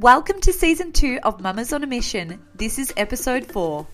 Welcome to season two of Mamas on a Mission. This is episode four.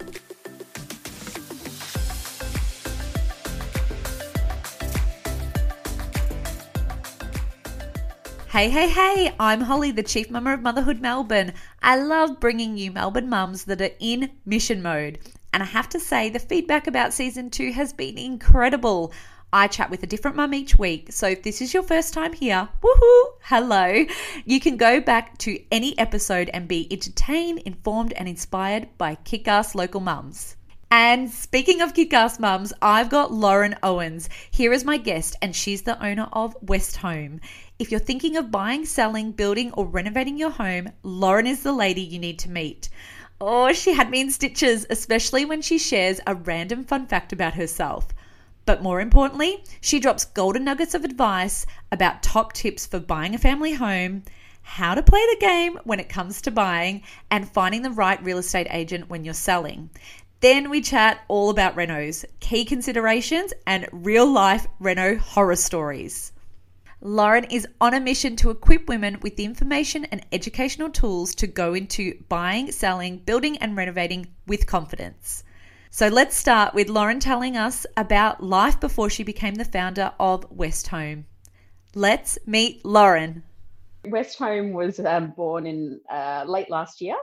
Hey, hey, hey, I'm Holly, the Chief Mama of Motherhood Melbourne. I love bringing you Melbourne mums that are in mission mode. And I have to say, the feedback about season two has been incredible. I chat with a different mum each week. So if this is your first time here, woohoo, hello. You can go back to any episode and be entertained, informed, and inspired by kick ass local mums. And speaking of kick ass mums, I've got Lauren Owens here as my guest, and she's the owner of West Home. If you're thinking of buying, selling, building, or renovating your home, Lauren is the lady you need to meet. Oh, she had me in stitches, especially when she shares a random fun fact about herself. But more importantly, she drops golden nuggets of advice about top tips for buying a family home, how to play the game when it comes to buying, and finding the right real estate agent when you're selling. Then we chat all about renos, key considerations, and real life reno horror stories. Lauren is on a mission to equip women with the information and educational tools to go into buying, selling, building, and renovating with confidence. So let's start with Lauren telling us about life before she became the founder of West Home. Let's meet Lauren. West Home was um, born in uh, late last year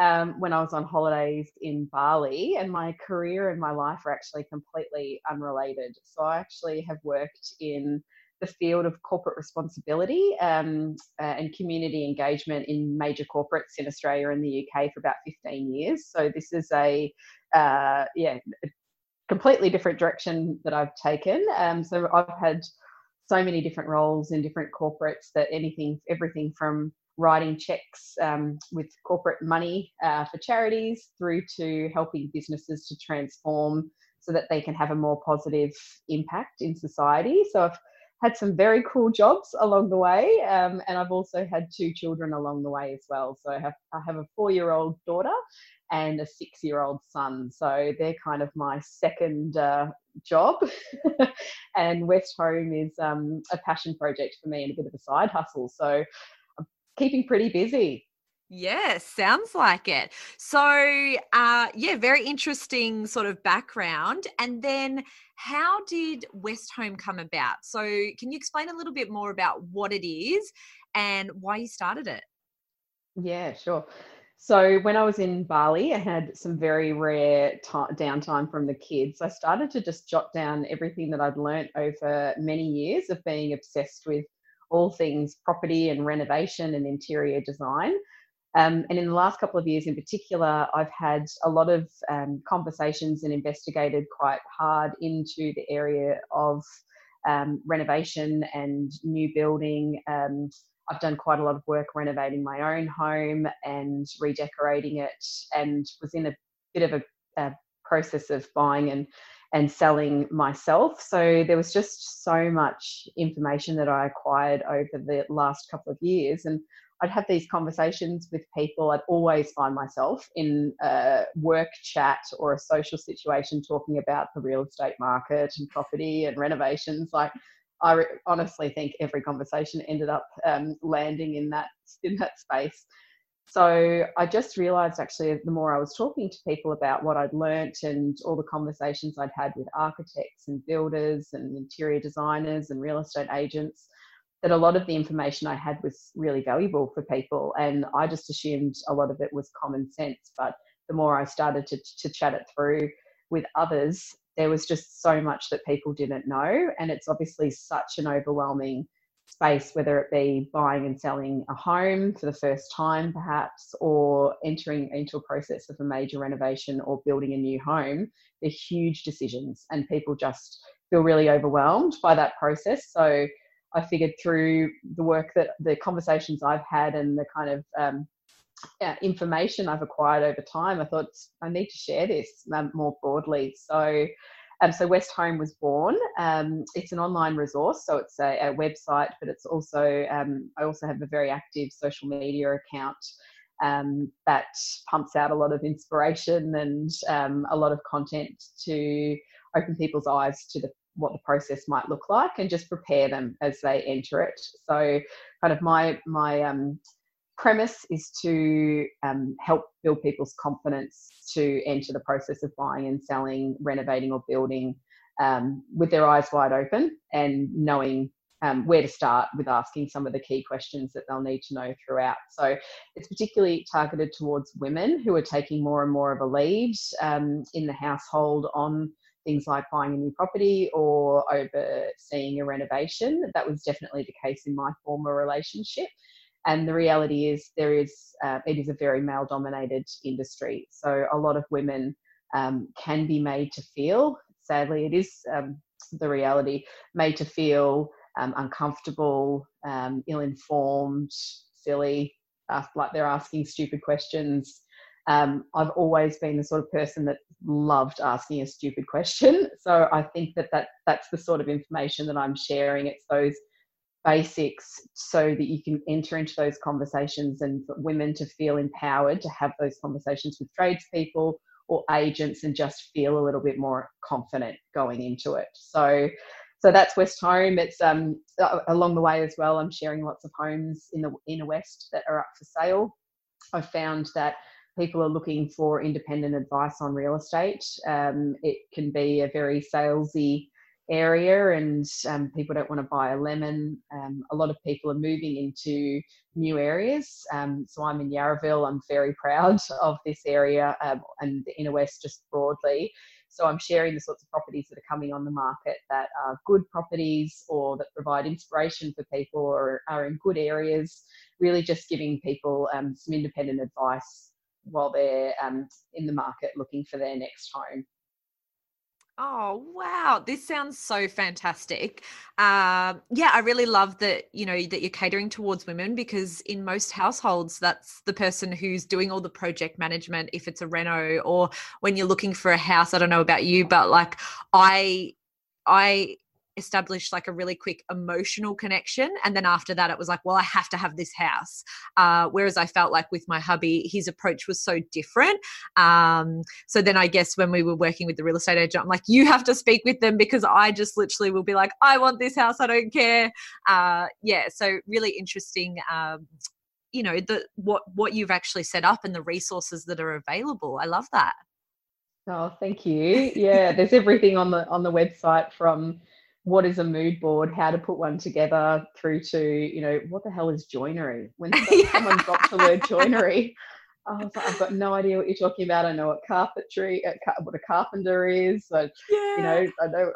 um, when I was on holidays in Bali, and my career and my life are actually completely unrelated. So I actually have worked in the field of corporate responsibility um, uh, and community engagement in major corporates in Australia and the UK for about 15 years. So this is a uh, yeah completely different direction that I've taken. Um, so I've had so many different roles in different corporates that anything everything from writing checks um, with corporate money uh, for charities through to helping businesses to transform so that they can have a more positive impact in society. So I've had some very cool jobs along the way, um, and I've also had two children along the way as well. So I have I have a four year old daughter and a six year old son. So they're kind of my second uh, job. and West Home is um, a passion project for me and a bit of a side hustle. So I'm keeping pretty busy. Yeah, sounds like it. So, uh, yeah, very interesting sort of background. And then, how did West Home come about? So, can you explain a little bit more about what it is and why you started it? Yeah, sure. So, when I was in Bali, I had some very rare downtime from the kids. I started to just jot down everything that I'd learnt over many years of being obsessed with all things property and renovation and interior design. Um, and in the last couple of years in particular, I've had a lot of um, conversations and investigated quite hard into the area of um, renovation and new building. Um, I've done quite a lot of work renovating my own home and redecorating it, and was in a bit of a, a process of buying and and selling myself. So there was just so much information that I acquired over the last couple of years. And I'd have these conversations with people. I'd always find myself in a work chat or a social situation talking about the real estate market and property and renovations. Like, I re- honestly think every conversation ended up um, landing in that in that space. So I just realized actually the more I was talking to people about what I'd learnt and all the conversations I'd had with architects and builders and interior designers and real estate agents, that a lot of the information I had was really valuable for people. And I just assumed a lot of it was common sense. But the more I started to, to chat it through with others, there was just so much that people didn't know. And it's obviously such an overwhelming space, whether it be buying and selling a home for the first time, perhaps, or entering into a process of a major renovation or building a new home, they're huge decisions, and people just feel really overwhelmed by that process. So I figured through the work that the conversations I've had and the kind of um, uh, information I've acquired over time, I thought I need to share this um, more broadly. So um, so West Home was born. Um, it's an online resource, so it's a, a website, but it's also um, I also have a very active social media account um, that pumps out a lot of inspiration and um, a lot of content to open people's eyes to the what the process might look like and just prepare them as they enter it. So, kind of my my um, premise is to um, help build people's confidence to enter the process of buying and selling, renovating, or building um, with their eyes wide open and knowing um, where to start with asking some of the key questions that they'll need to know throughout. So it's particularly targeted towards women who are taking more and more of a lead um, in the household on things like buying a new property or overseeing a renovation. That was definitely the case in my former relationship. And the reality is, there is uh, it is a very male dominated industry. So a lot of women um, can be made to feel, sadly, it is um, the reality, made to feel um, uncomfortable, um, ill informed, silly, uh, like they're asking stupid questions. Um, I've always been the sort of person that loved asking a stupid question. So I think that, that that's the sort of information that I'm sharing. It's those basics so that you can enter into those conversations and for women to feel empowered to have those conversations with tradespeople or agents and just feel a little bit more confident going into it. So so that's West Home. It's um, along the way as well. I'm sharing lots of homes in the inner west that are up for sale. I've found that people are looking for independent advice on real estate. Um, it can be a very salesy area, and um, people don't want to buy a lemon. Um, a lot of people are moving into new areas. Um, so I'm in Yarraville. I'm very proud of this area um, and the inner west just broadly. So I'm sharing the sorts of properties that are coming on the market that are good properties or that provide inspiration for people or are in good areas. Really, just giving people um, some independent advice while they're um, in the market looking for their next home. Oh, wow. This sounds so fantastic. Um, yeah, I really love that, you know, that you're catering towards women because in most households, that's the person who's doing all the project management, if it's a reno or when you're looking for a house. I don't know about you, but like I, I established like a really quick emotional connection and then after that it was like well i have to have this house. Uh, whereas i felt like with my hubby his approach was so different. Um, so then i guess when we were working with the real estate agent i'm like you have to speak with them because i just literally will be like i want this house i don't care uh, yeah so really interesting um, you know the what what you've actually set up and the resources that are available. I love that. Oh, thank you. Yeah, there's everything on the on the website from what is a mood board, how to put one together, through to, you know, what the hell is joinery? When someone drops the word joinery, I was like, I've got no idea what you're talking about. I know what carpentry, uh, what a carpenter is. So, yeah. you know, I know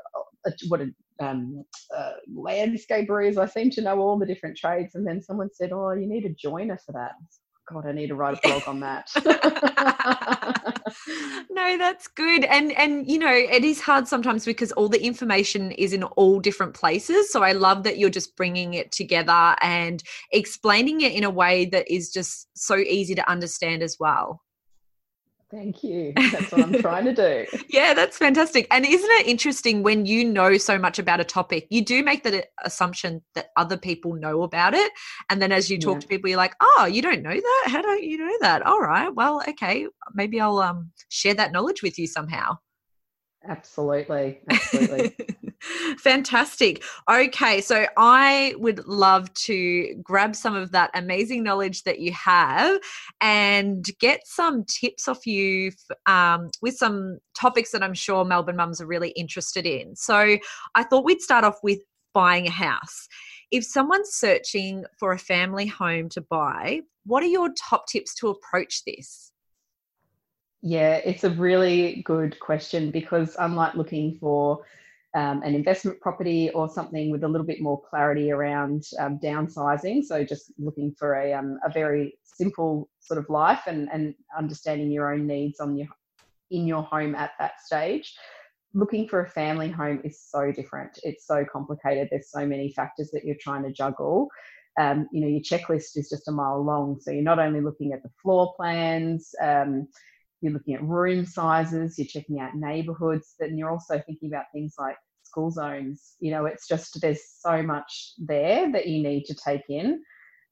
uh, what a um, uh, landscaper is. I seem to know all the different trades. And then someone said, oh, you need a joiner for that. God, I need to write a blog on that. no, that's good. And and you know, it is hard sometimes because all the information is in all different places. So I love that you're just bringing it together and explaining it in a way that is just so easy to understand as well. Thank you. That's what I'm trying to do. yeah, that's fantastic. And isn't it interesting when you know so much about a topic, you do make that assumption that other people know about it. And then as you talk yeah. to people, you're like, oh, you don't know that? How don't you know that? All right. Well, okay. Maybe I'll um, share that knowledge with you somehow. Absolutely. Absolutely. Fantastic. Okay, so I would love to grab some of that amazing knowledge that you have and get some tips off you um, with some topics that I'm sure Melbourne mums are really interested in. So I thought we'd start off with buying a house. If someone's searching for a family home to buy, what are your top tips to approach this? Yeah, it's a really good question because unlike looking for um, an investment property or something with a little bit more clarity around um, downsizing. So just looking for a, um, a very simple sort of life and, and understanding your own needs on your in your home at that stage. Looking for a family home is so different. It's so complicated. There's so many factors that you're trying to juggle. Um, you know, your checklist is just a mile long. So you're not only looking at the floor plans, um, you're looking at room sizes, you're checking out neighborhoods, and you're also thinking about things like school zones. You know, it's just there's so much there that you need to take in.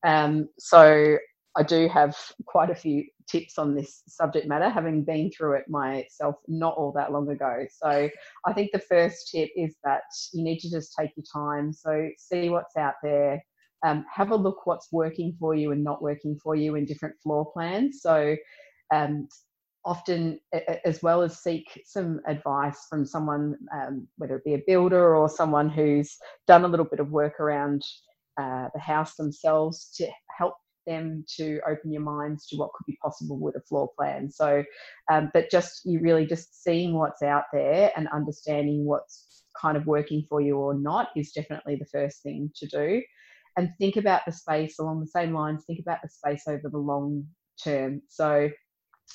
Um, so I do have quite a few tips on this subject matter, having been through it myself not all that long ago. So I think the first tip is that you need to just take your time. So see what's out there, um, have a look what's working for you and not working for you in different floor plans. So um, often as well as seek some advice from someone, um, whether it be a builder or someone who's done a little bit of work around uh, the house themselves to help them to open your minds to what could be possible with a floor plan. So, um, but just you really just seeing what's out there and understanding what's kind of working for you or not is definitely the first thing to do. And think about the space along the same lines, think about the space over the long term. So,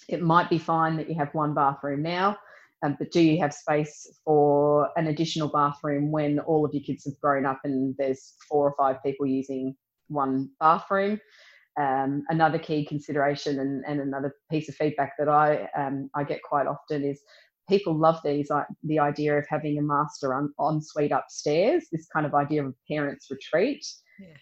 it might be fine that you have one bathroom now, um, but do you have space for an additional bathroom when all of your kids have grown up and there's four or five people using one bathroom? Um, another key consideration and, and, another piece of feedback that I um, I get quite often is people love these like the idea of having a master on, en suite upstairs. This kind of idea of parents retreat.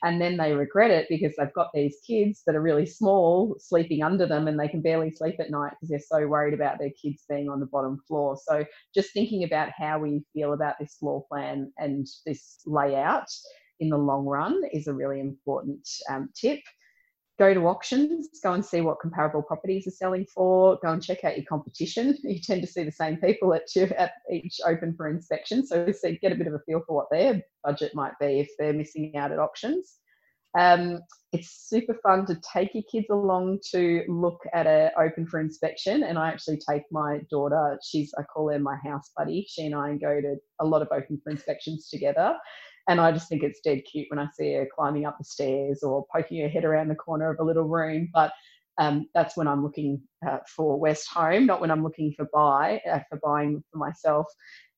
And then they regret it because they've got these kids that are really small sleeping under them and they can barely sleep at night because they're so worried about their kids being on the bottom floor. So, just thinking about how we feel about this floor plan and this layout in the long run is a really important um, tip go to auctions, go and see what comparable properties are selling for, go and check out your competition. You tend to see the same people at, your, at each open for inspection. So, so get a bit of a feel for what their budget might be if they're missing out at auctions. Um, it's super fun to take your kids along to look at a open for inspection. And I actually take my daughter, she's, I call her my house buddy. She and I go to a lot of open for inspections together. And I just think it's dead cute when I see her climbing up the stairs or poking her head around the corner of a little room. But um, that's when I'm looking uh, for West Home, not when I'm looking for buy uh, for buying for myself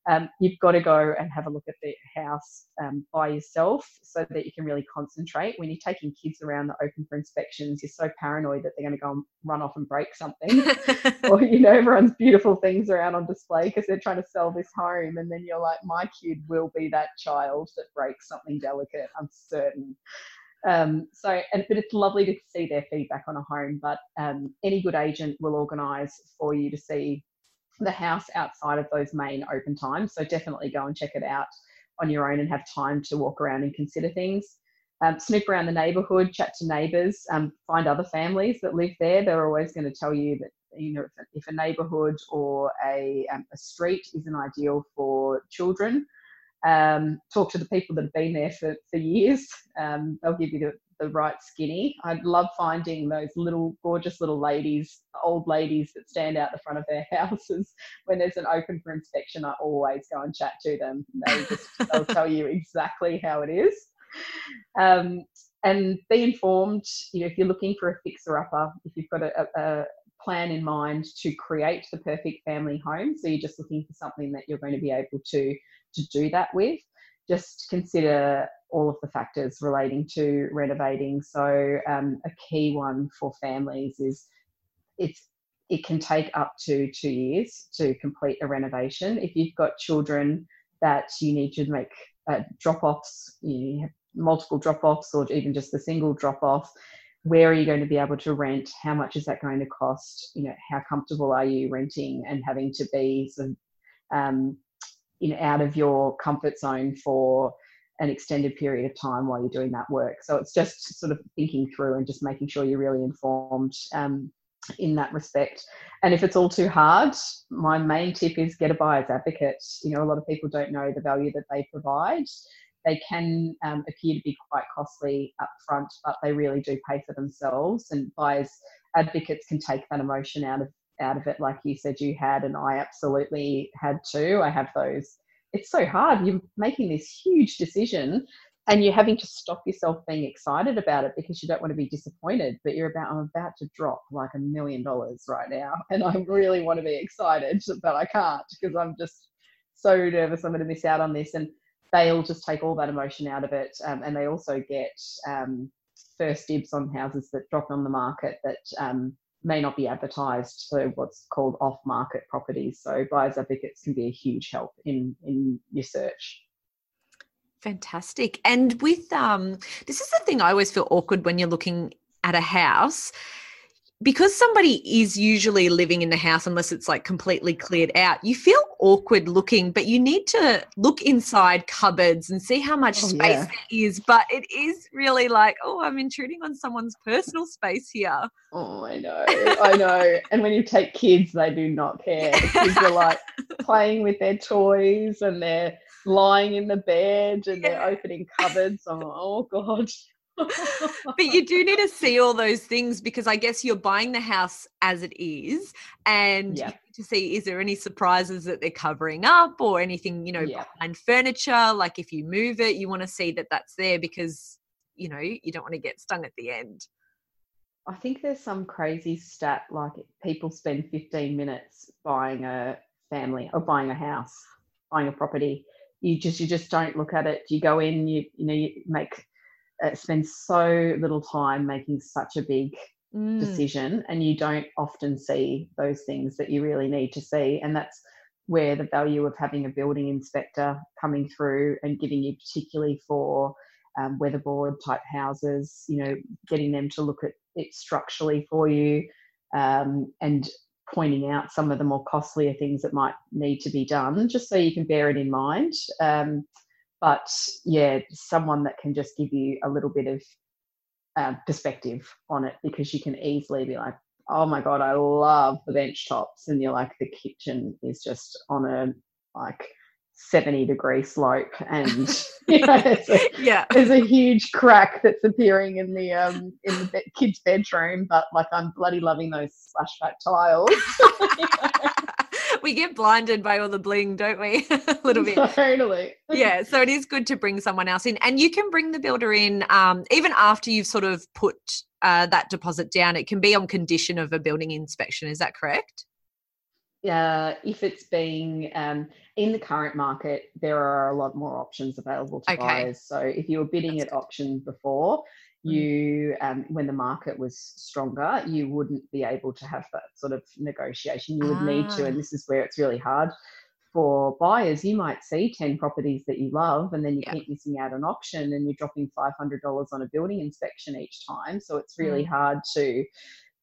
um, you've got to go and have a look at the house um, by yourself so that you can really concentrate. When you're taking kids around the open for inspections, you're so paranoid that they're going to go and run off and break something, or you know everyone's beautiful things around on display because they're trying to sell this home, and then you're like, my kid will be that child that breaks something delicate. I'm certain. Um, so, and but it's lovely to see their feedback on a home. But um, any good agent will organise for you to see the house outside of those main open times. So definitely go and check it out on your own and have time to walk around and consider things. Um, snoop around the neighbourhood, chat to neighbours, um, find other families that live there. They're always going to tell you that you know if, if a neighbourhood or a, um, a street isn't ideal for children. Um, talk to the people that have been there for, for years. Um, they'll give you the, the right skinny. I love finding those little gorgeous little ladies, old ladies that stand out the front of their houses when there's an open for inspection. I always go and chat to them. They just they'll tell you exactly how it is. Um, and be informed. You know, if you're looking for a fixer upper, if you've got a, a plan in mind to create the perfect family home, so you're just looking for something that you're going to be able to to do that with just consider all of the factors relating to renovating. So um, a key one for families is it's it can take up to two years to complete a renovation. If you've got children that you need to make uh, drop offs, you have multiple drop offs, or even just a single drop off, where are you going to be able to rent? How much is that going to cost? You know, how comfortable are you renting and having to be sort of um, know out of your comfort zone for an extended period of time while you're doing that work. So it's just sort of thinking through and just making sure you're really informed um, in that respect. And if it's all too hard, my main tip is get a buyer's advocate. You know, a lot of people don't know the value that they provide. They can um, appear to be quite costly up front, but they really do pay for themselves. And buyers advocates can take that emotion out of out of it like you said you had and i absolutely had too. I have those. It's so hard. You're making this huge decision and you're having to stop yourself being excited about it because you don't want to be disappointed but you're about i'm about to drop like a million dollars right now and i really want to be excited but i can't because i'm just so nervous i'm going to miss out on this. And they'll just take all that emotion out of it um, and they also get um, first dibs on houses that drop on the market that um, may not be advertised for what's called off market properties. So buyers advocates can be a huge help in, in your search. Fantastic. And with um this is the thing I always feel awkward when you're looking at a house. Because somebody is usually living in the house unless it's like completely cleared out you feel awkward looking but you need to look inside cupboards and see how much Oh, space yeah. there is but it is really like oh i'm intruding on someone's personal space here Oh, I know, I know. And when you take kids, they do not care. The kids are like playing with their toys and they're lying in the bed and they're opening cupboards. I'm oh god. but you do need to see all those things because I guess you're buying the house as it is, and Yeah. you need to see is there any surprises that they're covering up or anything you know Yeah. behind furniture. Like if you move it, you want to see that that's there because you know you don't want to get stung at the end. I think there's some crazy stat like people spend 15 minutes buying a family or buying a house, buying a property. You just you just don't look at it. You go in, you you know you make spend so little time making such a big Mm. decision and you don't often see those things that you really need to see and that's where the value of having a building inspector coming through and giving you particularly for um, weatherboard type houses you know getting them to look at it structurally for you um, and pointing out some of the more costlier things that might need to be done just so you can bear it in mind um, but yeah someone that can just give you a little bit of uh, perspective on it because you can easily be like, oh my god, I love the bench tops, and you're like, the kitchen is just on a like 70 degree slope, and you know, there's a, yeah. there's a huge crack that's appearing in the um in the be- kids' bedroom, but like I'm bloody loving those splashback tiles. we get blinded by all the bling, don't we? a little bit. totally. yeah so it is good to bring someone else in and you can bring the builder in um, even after you've sort of put uh, that deposit down it can be on condition of a building inspection is that correct uh, if it's being um, in the current market, there are a lot more options available to Okay. buyers. So if you were bidding That's at auction before. You um, when the market was stronger, you wouldn't be able to have that sort of negotiation. You would need to, Ah. and this is where it's really hard for buyers. You might see ten properties that you love, and then you Yeah. keep missing out on auction, and you're dropping five hundred dollars on a building inspection each time. So it's really Mm. hard to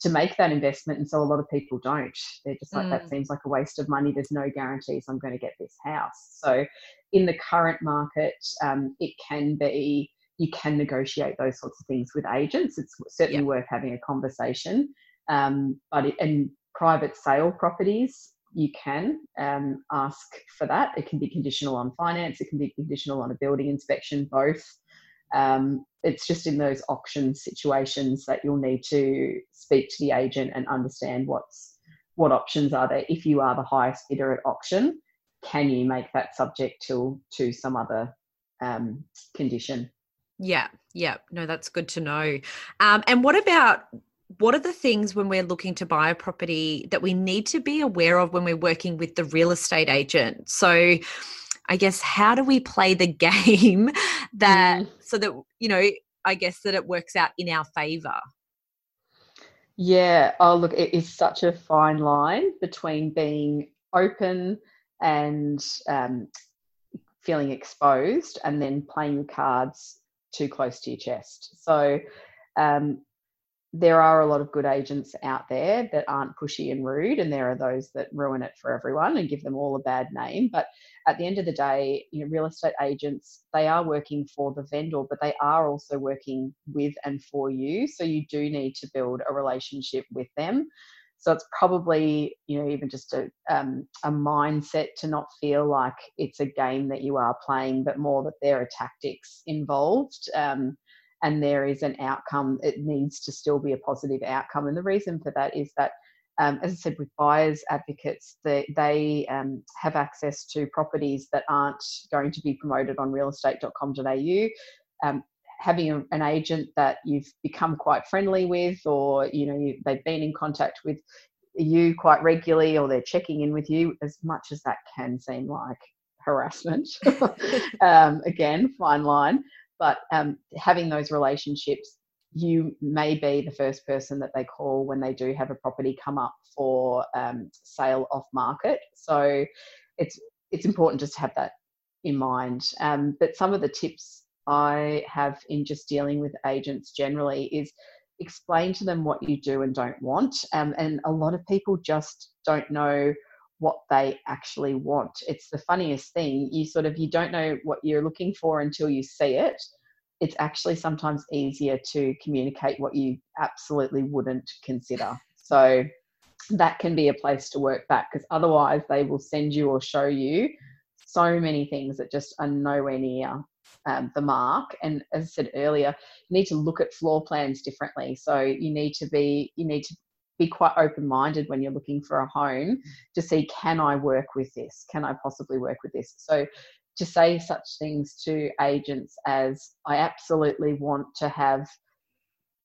to make that investment and so a lot of people don't they're just like Mm. that seems like a waste of money there's no guarantees i'm going to get this house so in the current market um, it can be you can negotiate those sorts of things with agents. It's certainly worth having a conversation. Um, but it, in private sale properties you can um, ask for that. It can be conditional on finance it can be conditional on a building inspection both. Um, it's just in those auction situations that you'll need to speak to the agent and understand what's what options are there. If you are the highest bidder at auction, can you make that subject to to some other um, condition? Yeah yeah no that's good to know um, and what about what are the things when we're looking to buy a property that we need to be aware of when we're working with the real estate agent so i guess how do we play the game that Mm. so that you know i guess that it works out in our favor Yeah. Oh, look, it is such a fine line between being open and um, feeling exposed and then playing your cards too close to your chest. So, um, there are a lot of good agents out there that aren't pushy and rude, and there are those that ruin it for everyone and give them all a bad name. But at the end of the day, you know, real estate agents they are working for the vendor, but they are also working with and for you. So you do need to build a relationship with them. So it's probably you know even just a um, a mindset to not feel like it's a game that you are playing, but more that there are tactics involved. Um, and there is an outcome, it needs to still be a positive outcome. And the reason for that is that, um, as I said, with buyers advocates, they, they um, have access to properties that aren't going to be promoted on realestate.com.au. Um, having an agent that you've become quite friendly with, or you know you, they've been in contact with you quite regularly, or they're checking in with you, as much as that can seem like harassment. um, again, fine line but um, having those relationships you may be the first person that they call when they do have a property come up for um, sale off market so it's it's important just to have that in mind um, but some of the tips i have in just dealing with agents generally is explain to them what you do and don't want. Um, and a lot of people just don't know what they actually want. It's the funniest thing. You sort of you don't know what you're looking for until you see it. It's actually sometimes easier to communicate what you absolutely wouldn't consider. So that can be a place to work back because otherwise they will send you or show you so many things that just are nowhere near um, the mark. And as I said earlier, you need to look at floor plans differently. So you need to be you need to be quite open minded when you're looking for a home to see can I work with this? Can I possibly work with this? So to say such things to agents as I absolutely want to have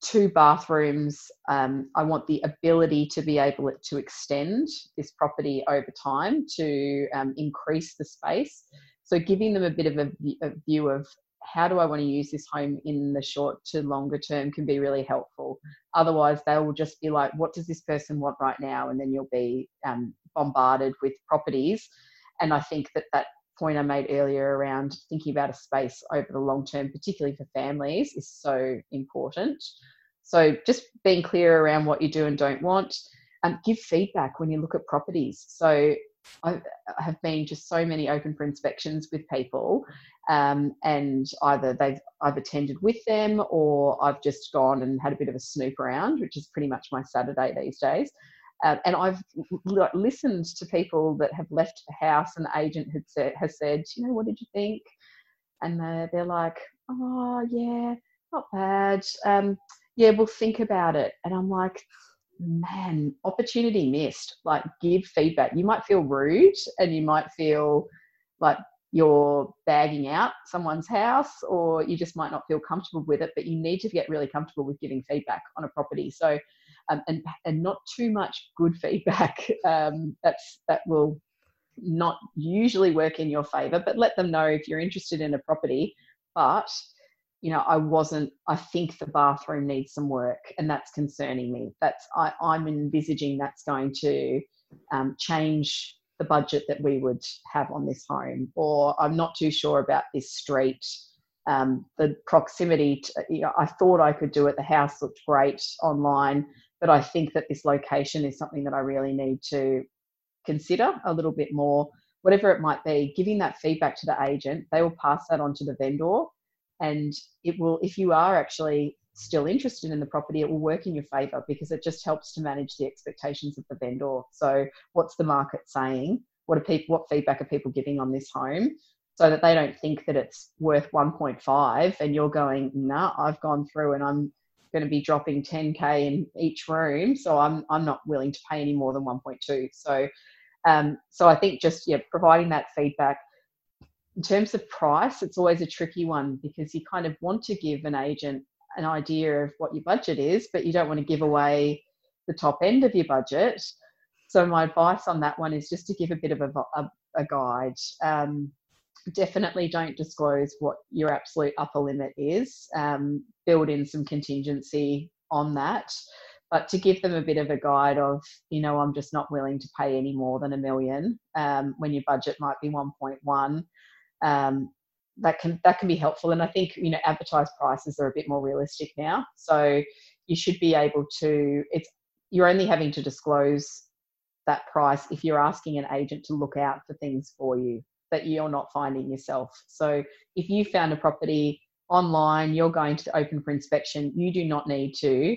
two bathrooms. Um, I want the ability to be able to extend this property over time to um, increase the space. So, giving them a bit of a, a, view of how do I want to use this home in the short to longer term can be really helpful. Otherwise, they will just be like, what does this person want right now? And then you'll be um, bombarded with properties. And I think that that point I made earlier around thinking about a space over the long term, particularly for families, is so important. So just being clear around what you do and don't want. Um, give feedback when you look at properties. So I have been just so many open for inspections with people, um, and either they've I've attended with them or I've just gone and had a bit of a snoop around, which is pretty much my Saturday these days. Um, and I've l- listened to people that have left the house, and the agent had said, has said, you know, what did you think? And they're, they're like, oh yeah, not bad. Um, yeah, we'll think about it. And I'm like, man, opportunity missed. Like, give feedback. You might feel rude and you might feel like you're bagging out someone's house or you just might not feel comfortable with it, but you need to get really comfortable with giving feedback on a property. So, um, and, and not too much good feedback. Um, that's, that will not usually work in your favor, but let them know if you're interested in a property. But you know, I wasn't, I think the bathroom needs some work and that's concerning me. That's, I, I'm envisaging that's going to um, change the budget that we would have on this home. Or I'm not too sure about this street. Um, the proximity, to, you know, I thought I could do it. The house looked great online, but I think that this location is something that I really need to consider a little bit more. Whatever it might be, giving that feedback to the agent, they will pass that on to the vendor and it will if you are actually still interested in the property it will work in your favor because it just helps to manage the expectations of the vendor. So what's the market saying? What are people what feedback are people giving on this home? So that they don't think that it's worth 1.5 and you're going nah i've gone through and i'm going to be dropping 10k in each room so i'm i'm not willing to pay any more than 1.2 so um, so i think just yeah providing that feedback in terms of price, it's always a tricky one because you kind of want to give an agent an idea of what your budget is, but you don't want to give away the top end of your budget. So my advice on that one is just to give a bit of a, a, a guide. Um, definitely don't disclose what your absolute upper limit is. Um, build in some contingency on that, but to give them a bit of a guide of, you know, I'm just not willing to pay any more than a million um, when your budget might be 1.1 um, that can that can be helpful. And I think you know advertised prices are a bit more realistic now, so you should be able to. It's you're only having to disclose that price if you're asking an agent to look out for things for you that you're not finding yourself. So if you found a property online, you're going to open for inspection, you do not need to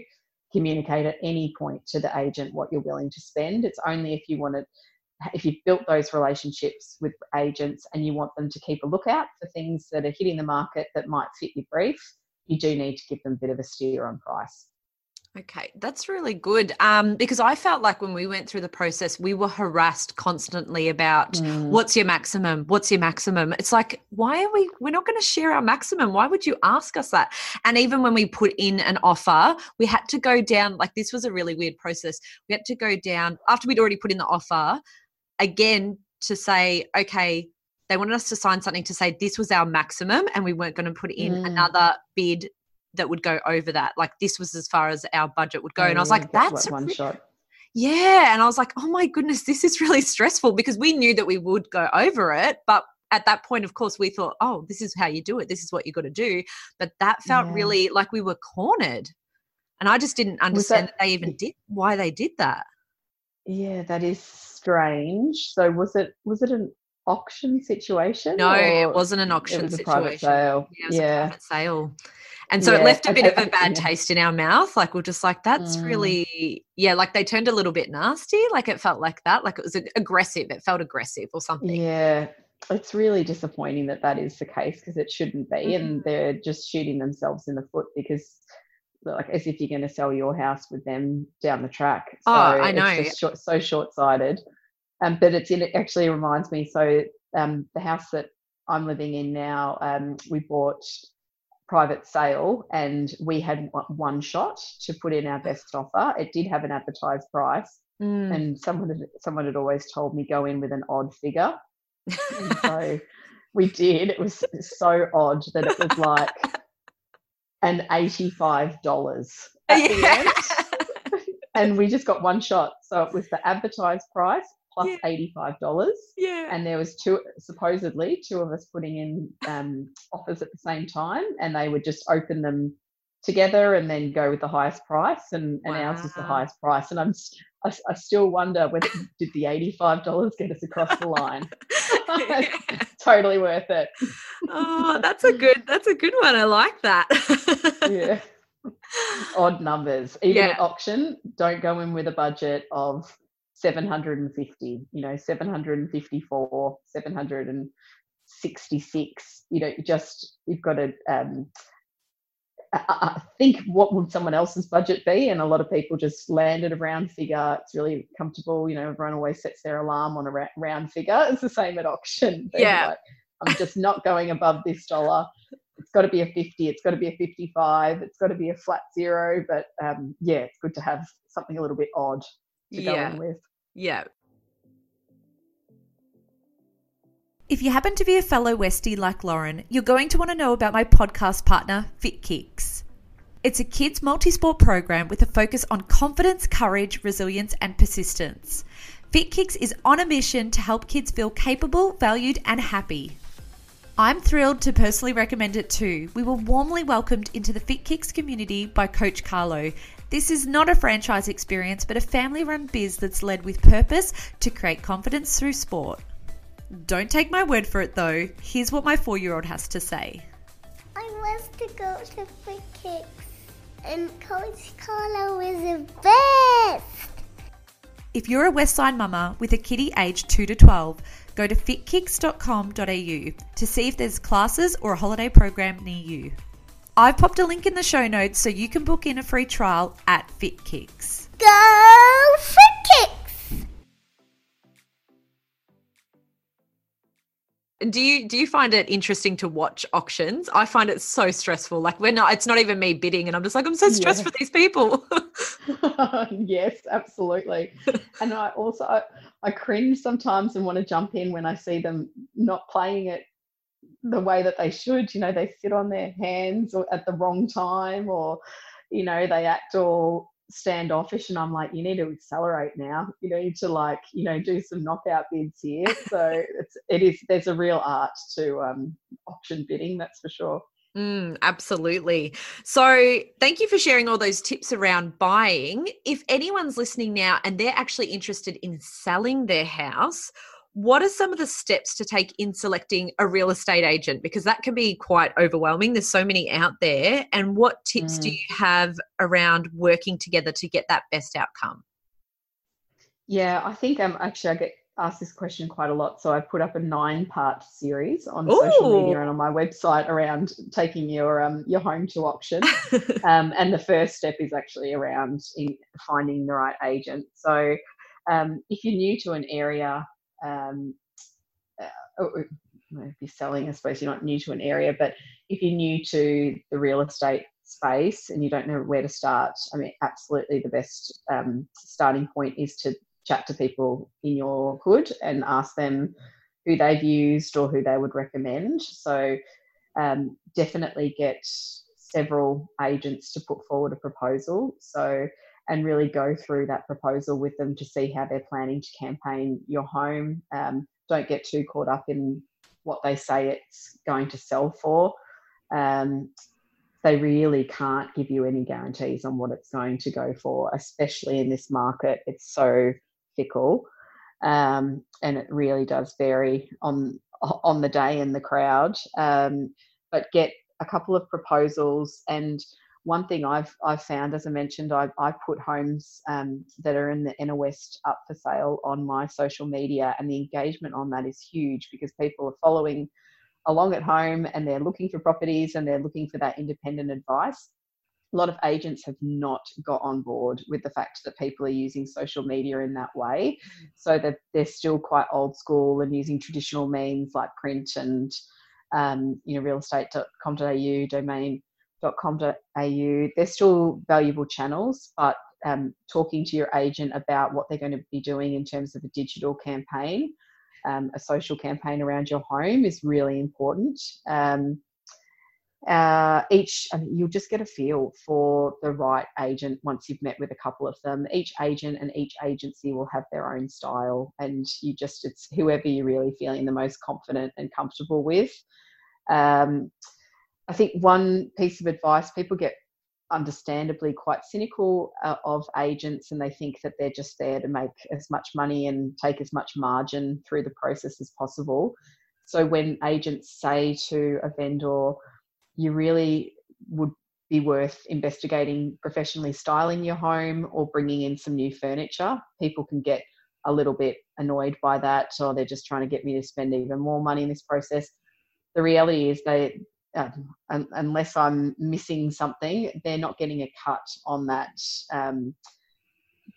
communicate at any point to the agent what you're willing to spend. It's only if you want to if you've built those relationships with agents and you want them to keep a lookout for things that are hitting the market that might fit your brief, you do need to give them a bit of a steer on price. Okay, that's really good. Um, because I felt like when we went through the process, we were harassed constantly about mm. what's your maximum? What's your maximum? It's like, why are we, we're not going to share our maximum. Why would you ask us that? And even when we put in an offer, we had to go down, like, this was a really weird process. We had to go down after we'd already put in the offer again to say, okay, they wanted us to sign something to say this was our maximum and we weren't going to put in mm. another bid that would go over that. Like this was as far as our budget would go. Oh, and I was like, that's one shot. Yeah. And I was like, oh my goodness, this is really stressful because we knew that we would go over it. But at that point, of course, we thought, oh, this is how you do it. This is what you got to do. But that felt yeah. really like we were cornered. And I just didn't understand that, that they even did why they did that. Yeah, that is strange. So was it was it an auction situation? No, it wasn't an auction it was situation. A private sale. Yeah, it was yeah. a private sale. And so yeah. it left a bit of a bad yeah. taste in our mouth. Like we're just like, that's mm. really, yeah, like they turned a little bit nasty. Like it felt like that. Like it was aggressive. It felt aggressive or something. Yeah. It's really disappointing that that is the case because it shouldn't be. Mm-hmm. And they're just shooting themselves in the foot because like as if you're going to sell your house with them down the track. So oh, I know. It's short, so short-sighted. Um, but it's in, it actually reminds me. So um, the house that I'm living in now, um, we bought private sale and we had one shot to put in our best offer. It did have an advertised price, mm. and someone had, someone had always told me go in with an odd figure. so we did. It was so odd that it was like and $85 at yeah. the end. and we just got one shot. So it was the advertised price plus yeah. $85. Yeah. And there was two, supposedly two of us putting in um, offers at the same time and they would just open them together and then go with the highest price and, and wow. ours was the highest price. And I'm, I, I still wonder whether did the $85 get us across the line? totally worth it. oh, that's a good that's a good one. I like that. yeah. Odd numbers. Even yeah. at auction, don't go in with a budget of 750, you know, 754, 766. You know, just you've got to um, I think what would someone else's budget be? And a lot of people just landed a round figure. It's really comfortable. You know, everyone always sets their alarm on a round figure. It's the same at auction. yeah. Like, I'm just not going above this dollar. It's got to be a 50. It's got to be a 55. It's got to be a flat zero. But um, yeah, it's good to have something a little bit odd to yeah. go in with. Yeah. If you happen to be a fellow Westie like Lauren, you're going to want to know about my podcast partner, FitKicks. It's a kids multi sport program with a focus on confidence, courage, resilience, and persistence. FitKicks is on a mission to help kids feel capable, valued, and happy. I'm thrilled to personally recommend it too. We were warmly welcomed into the FitKicks community by Coach Carlo. This is not a franchise experience, but a family run biz that's led with purpose to create confidence through sport. Don't take my word for it though. Here's what my four year old has to say. I want to go to Free Kicks, and Coach Carlo is the best. If you're a Westside mama with a kiddie aged 2 to 12, go to fitkicks.com.au to see if there's classes or a holiday program near you. I've popped a link in the show notes so you can book in a free trial at FitKicks. Go FitKicks! Do you do you find it interesting to watch auctions? I find it so stressful. Like we're not it's not even me bidding and i'm just like i'm so stressed yeah. for these people. Yes absolutely. And i also I, I cringe sometimes and want to jump in when i see them not playing it the way that they should. You know they sit on their hands or at the wrong time or you know they act all standoffish and I'm like, you need to accelerate now. You need to like, you know, do some knockout bids here. So it's it is there's a real art to um, auction bidding, that's for sure. Mm, absolutely. So, thank you for sharing all those tips around buying. If anyone's listening now and they're actually interested in selling their house, what are some of the steps to take in selecting a real estate agent? Because that can be quite overwhelming. There's so many out there. And what tips mm. do you have around working together to get that best outcome? Yeah, I think um, actually I get asked this question quite a lot. So I put up a nine part series on Ooh. social media and on my website around taking your um, your home to auction. um, and the first step is actually around finding the right agent. So um, if you're new to an area, um, uh, if you're selling, I suppose you're not new to an area, but if you're new to the real estate space and you don't know where to start, I mean, absolutely the best um, starting point is to chat to people in your hood and ask them who they've used or who they would recommend. So um, definitely get several agents to put forward a proposal. So and really go through that proposal with them to see how they're planning to campaign your home. Um, don't get too caught up in what they say it's going to sell for. Um, they really can't give you any guarantees on what it's going to go for, especially in this market. It's so fickle, um, and it really does vary on on the day and the crowd. Um, but get a couple of proposals and one thing I've I've found, as I mentioned, I, I put homes um, that are in the inner west up for sale on my social media, and the engagement on that is huge because people are following along at home and they're looking for properties and they're looking for that independent advice. A lot of agents have not got on board with the fact that people are using social media in that way. So that they're still quite old school and using traditional means like print and um, you know, realestate.com.au, domain.com.au. They're still valuable channels, but um, talking to your agent about what they're going to be doing in terms of a digital campaign um, a social campaign around your home is really important. Um, uh, each, I mean, you'll just get a feel for the right agent once you've met with a couple of them. Each agent and each agency will have their own style, and you just, it's whoever you're really feeling the most confident and comfortable with. Um, I think one piece of advice people get understandably quite cynical uh, of agents and they think that they're just there to make as much money and take as much margin through the process as possible. So when agents say to a vendor, you really would be worth investigating professionally styling your home or bringing in some new furniture, people can get a little bit annoyed by that or they're just trying to get me to spend even more money in this process. The reality is they um, unless I'm missing something, they're not getting a cut on that um,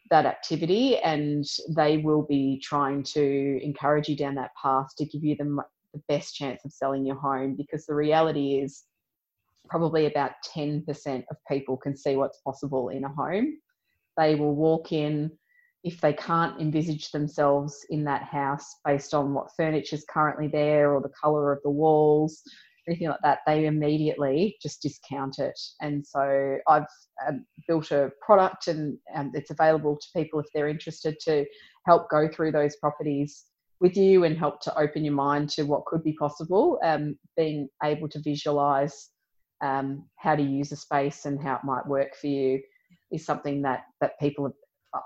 that activity, and they will be trying to encourage you down that path to give you the, the best chance of selling your home. Because the reality is, probably about ten percent of people can see what's possible in a home. They will walk in if they can't envisage themselves in that house based on what furniture is currently there or the color of the walls anything like that, they immediately just discount it. And so I've um, built a product and um, it's available to people if they're interested to help go through those properties with you and help to open your mind to what could be possible. Um, being able to visualize um, how to use a space and how it might work for you is something that that people have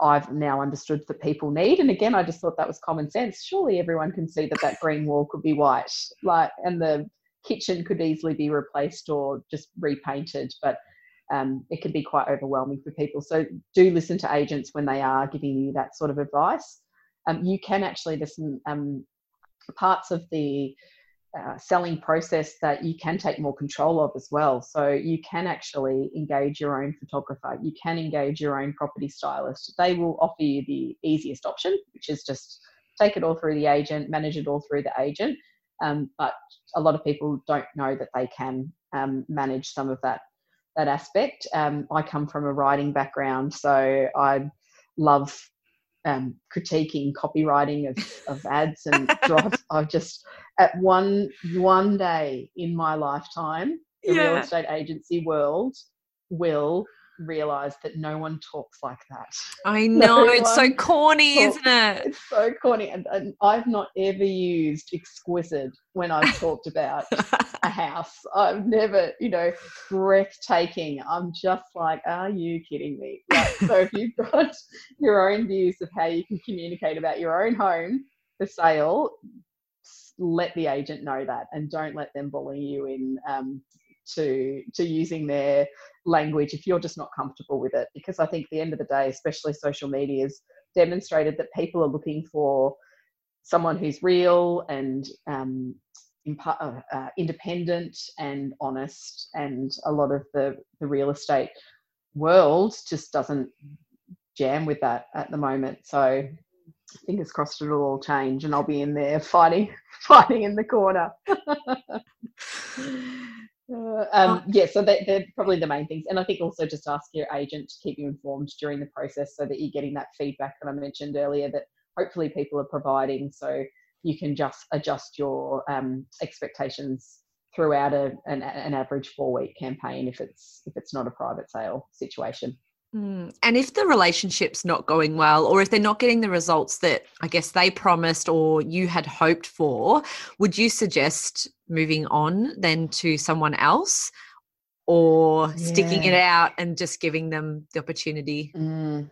I've now understood that people need. And again, I just thought that was common sense. Surely everyone can see that that green wall could be white, like, and the kitchen could easily be replaced or just repainted, but um, it can be quite overwhelming for people. So do listen to agents when they are giving you that sort of advice. Um, you can actually, some um, parts of the uh, selling process that you can take more control of as well. So you can actually engage your own photographer. You can engage your own property stylist. They will offer you the easiest option, which is just take it all through the agent, manage it all through the agent. Um, but a lot of people don't know that they can um, manage some of that that aspect. Um, I come from a writing background, so I love um, critiquing copywriting of, of ads and drops. I've just at one one day in my lifetime, the yeah. real estate agency world will realize that no one talks like that. I know, no it's so corny, talks, isn't it? It's so corny. And, and, I've not ever used exquisite when I've talked about a house. I've never, you know, breathtaking. I'm just like, are you kidding me? Like, so if you've got your own views of how you can communicate about your own home for sale, let the agent know that and don't let them bully you in um, to to using their language if you're just not comfortable with it because i think at the end of the day especially social media has demonstrated that people are looking for someone who's real and um, uh, uh, independent and honest and a lot of the the real estate world just doesn't jam with that at the moment so fingers crossed it'll all change and I'll be in there fighting fighting in the corner. Um, yeah, so they, they're probably the main things. And I think also just ask your agent to keep you informed during the process so that you're getting that feedback that I mentioned earlier that hopefully people are providing so you can just adjust your um, expectations throughout a, an, an average four week campaign if it's if it's not a private sale situation. Mm. And if the relationship's not going well, or if they're not getting the results that I guess they promised or you had hoped for, would you suggest moving on then to someone else? or sticking it out and just giving them the opportunity? Mm,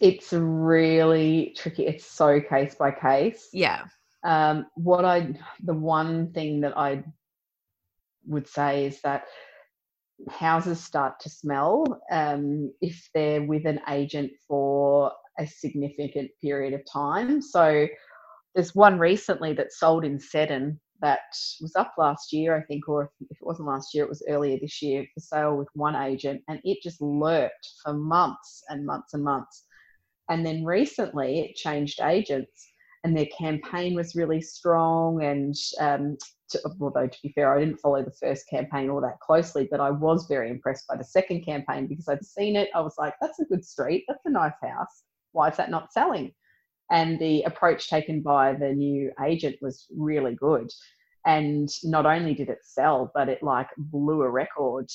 it's really tricky. It's so case by case. Yeah. Um, what I, the one thing that I would say is that houses start to smell um, if they're with an agent for a significant period of time. So there's one recently that sold in Seddon that was up last year, I think, or if it wasn't last year, it was earlier this year for sale with one agent, and it just lurked for months and months and months. And then recently it changed agents and their campaign was really strong. And um, to, although to be fair, I didn't follow the first campaign all that closely, but I was very impressed by the second campaign because I'd seen it. I was like, that's a good street, that's a nice house. Why is that not selling? And the approach taken by the new agent was really good. And not only did it sell, but it like blew a record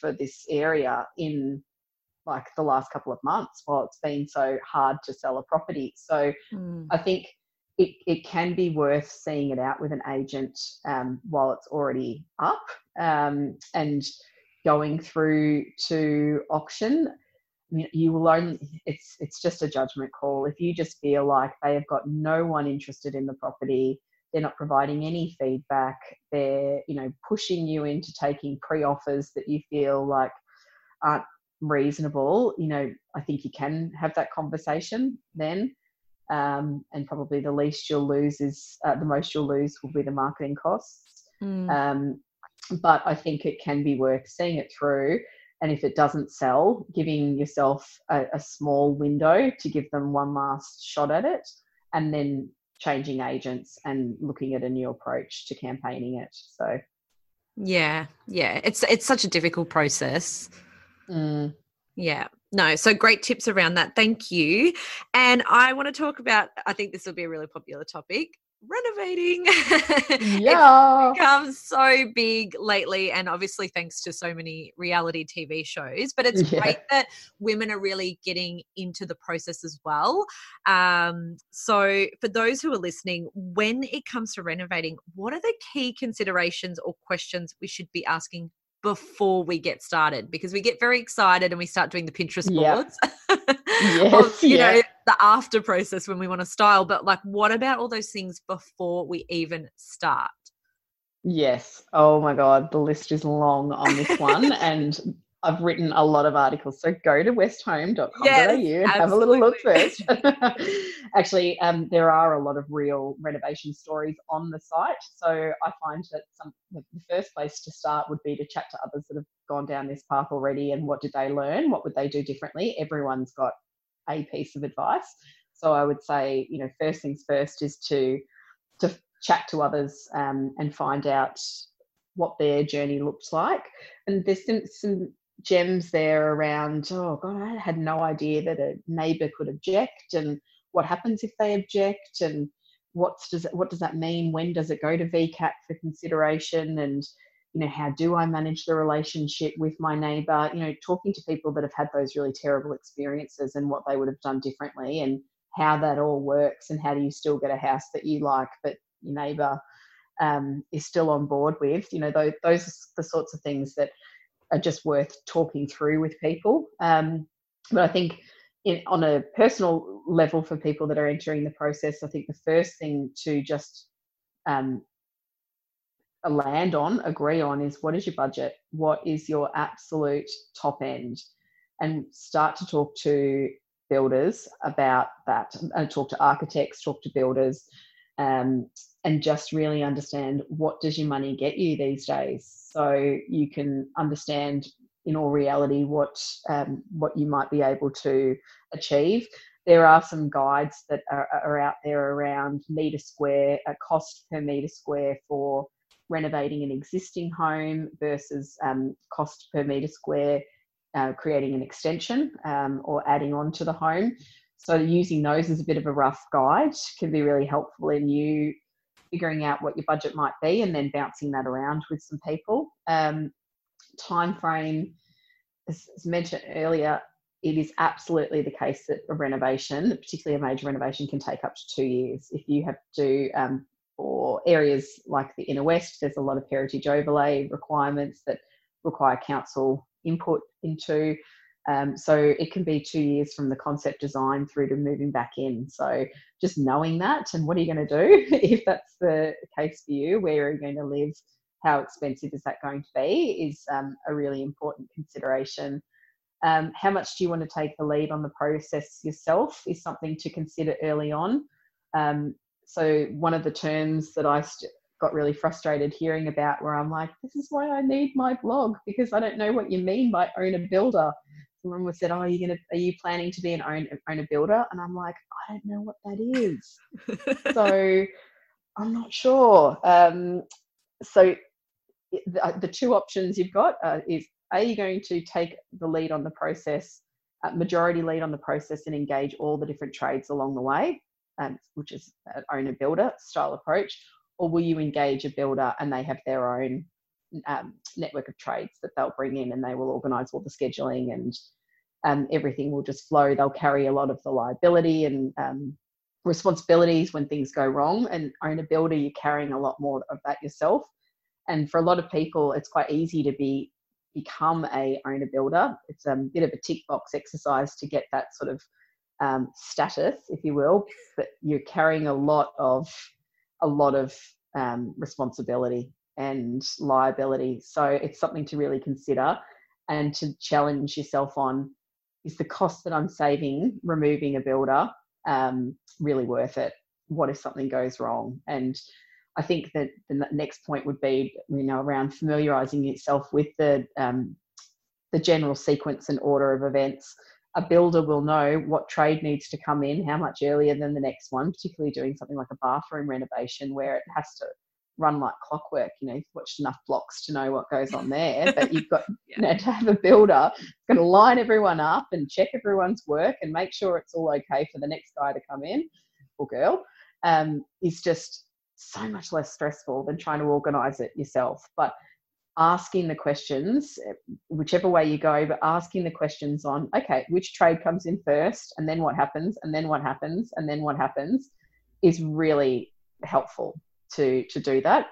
for this area in like the last couple of months while it's been so hard to sell a property. So mm. I think it, it can be worth seeing it out with an agent um, while it's already up um, and going through to auction. You will only it's it's just a judgment call. If you just feel like they have got no one interested in the property, they're not providing any feedback, they're you know pushing you into taking pre-offers that you feel like aren't reasonable, you know, I think you can have that conversation then. Um, and probably the least you'll lose is uh, the most you'll lose will be the marketing costs. Mm. Um, but I think it can be worth seeing it through. And if it doesn't sell, giving yourself a, a small window to give them one last shot at it, and then changing agents and looking at a new approach to campaigning it. So, yeah, yeah, it's it's such a difficult process. Mm. Yeah. No, so great tips around that. Thank you. And I want to talk about, I think this will be a really popular topic renovating. Yeah. it's become so big lately, and obviously thanks to so many reality TV shows. But it's yeah. great that women are really getting into the process as well. Um, so, for those who are listening, when it comes to renovating, what are the key considerations or questions we should be asking before we get started because we get very excited and we start doing the Pinterest boards. yes, of, you yeah. know, the after process when we want to style. But like, what about all those things before we even start? Yes. Oh my God. The list is long on this one. and I've written a lot of articles. So go to westhome.com.au yes, and have a little look first. Actually, um, there are a lot of real renovation stories on the site. So I find that some the first place to start would be to chat to others that have gone down this path already and what did they learn? What would they do differently? Everyone's got a piece of advice. So I would say, you know, first things first is to to chat to others um, and find out what their journey looks like. And there's some, some gems there around oh god i had no idea that a neighbor could object and what happens if they object and what's does it, what does that mean? When does it go to vcat for consideration? And you know how do i manage the relationship with my neighbor you know talking to people that have had those really terrible experiences and what they would have done differently and how that all works and how do you still get a house that you like but your neighbor um, is still on board with you know those, those are the sorts of things that are just worth talking through with people. Um, but I think in, on a personal level for people that are entering the process, I think the first thing to just um, land on, agree on, is what is your budget? What is your absolute top end? And start to talk to builders about that and talk to architects, talk to builders, um, and just really understand what does your money get you these days. So you can understand in all reality what um, what you might be able to achieve. There are some guides that are, are out there around meter square a cost per meter square for renovating an existing home versus um, cost per meter square uh, creating an extension um, or adding on to the home so using those as a bit of a rough guide can be really helpful in you figuring out what your budget might be and then bouncing that around with some people. Um, time frame, as, mentioned earlier, it is absolutely the case that a renovation, particularly a major renovation, can take up to two years. If you have to, um, for areas like the inner west, there's a lot of heritage overlay requirements that require council input into. Um, so it can be two years from the concept design through to moving back in. So just knowing that and what are you going to do if that's the case for you? Where are you going to live? How expensive is that going to be? Is um, a really important consideration. Um, how much do you want to take the lead on the process yourself is something to consider early on. Um, so one of the terms that I st- got really frustrated hearing about where I'm like, this is why I need my blog because I don't know what you mean by owner builder. Someone was said, "Oh, are you gonna? Are you planning to be an own, owner builder?" And I'm like, I don't know what that is. so I'm not sure. Um, so the, uh, the, two options you've got uh, is: Are you going to take the lead on the process, uh, majority lead on the process, and engage all the different trades along the way, um, which is an owner builder style approach, or will you engage a builder and they have their own um, network of trades that they'll bring in and they will organise all the scheduling and um, everything will just flow. They'll carry a lot of the liability and um, responsibilities when things go wrong. And own a builder, you're carrying a lot more of that yourself. And for a lot of people, it's quite easy to be become a owner builder. It's a bit of a tick box exercise to get that sort of um, status, if you will, but you're carrying a lot of a lot of um, responsibility and liability. So it's something to really consider and to challenge yourself on is the cost that I'm saving removing a builder um, really worth it? What if something goes wrong? And I think that the next point would be, you know, around familiarising yourself with the um, the general sequence and order of events. A builder will know what trade needs to come in how much earlier than the next one, particularly doing something like a bathroom renovation where it has to run like clockwork. You know, you've watched enough blocks to know what goes on there, but you've got yeah. you know to have a builder going to line everyone up and check everyone's work and make sure it's all okay for the next guy to come in or girl um, is just so much less stressful than trying to organise it yourself. But asking the questions, whichever way you go, but asking the questions on, okay, which trade comes in first, and then what happens, and then what happens, and then what happens, is really helpful to to do that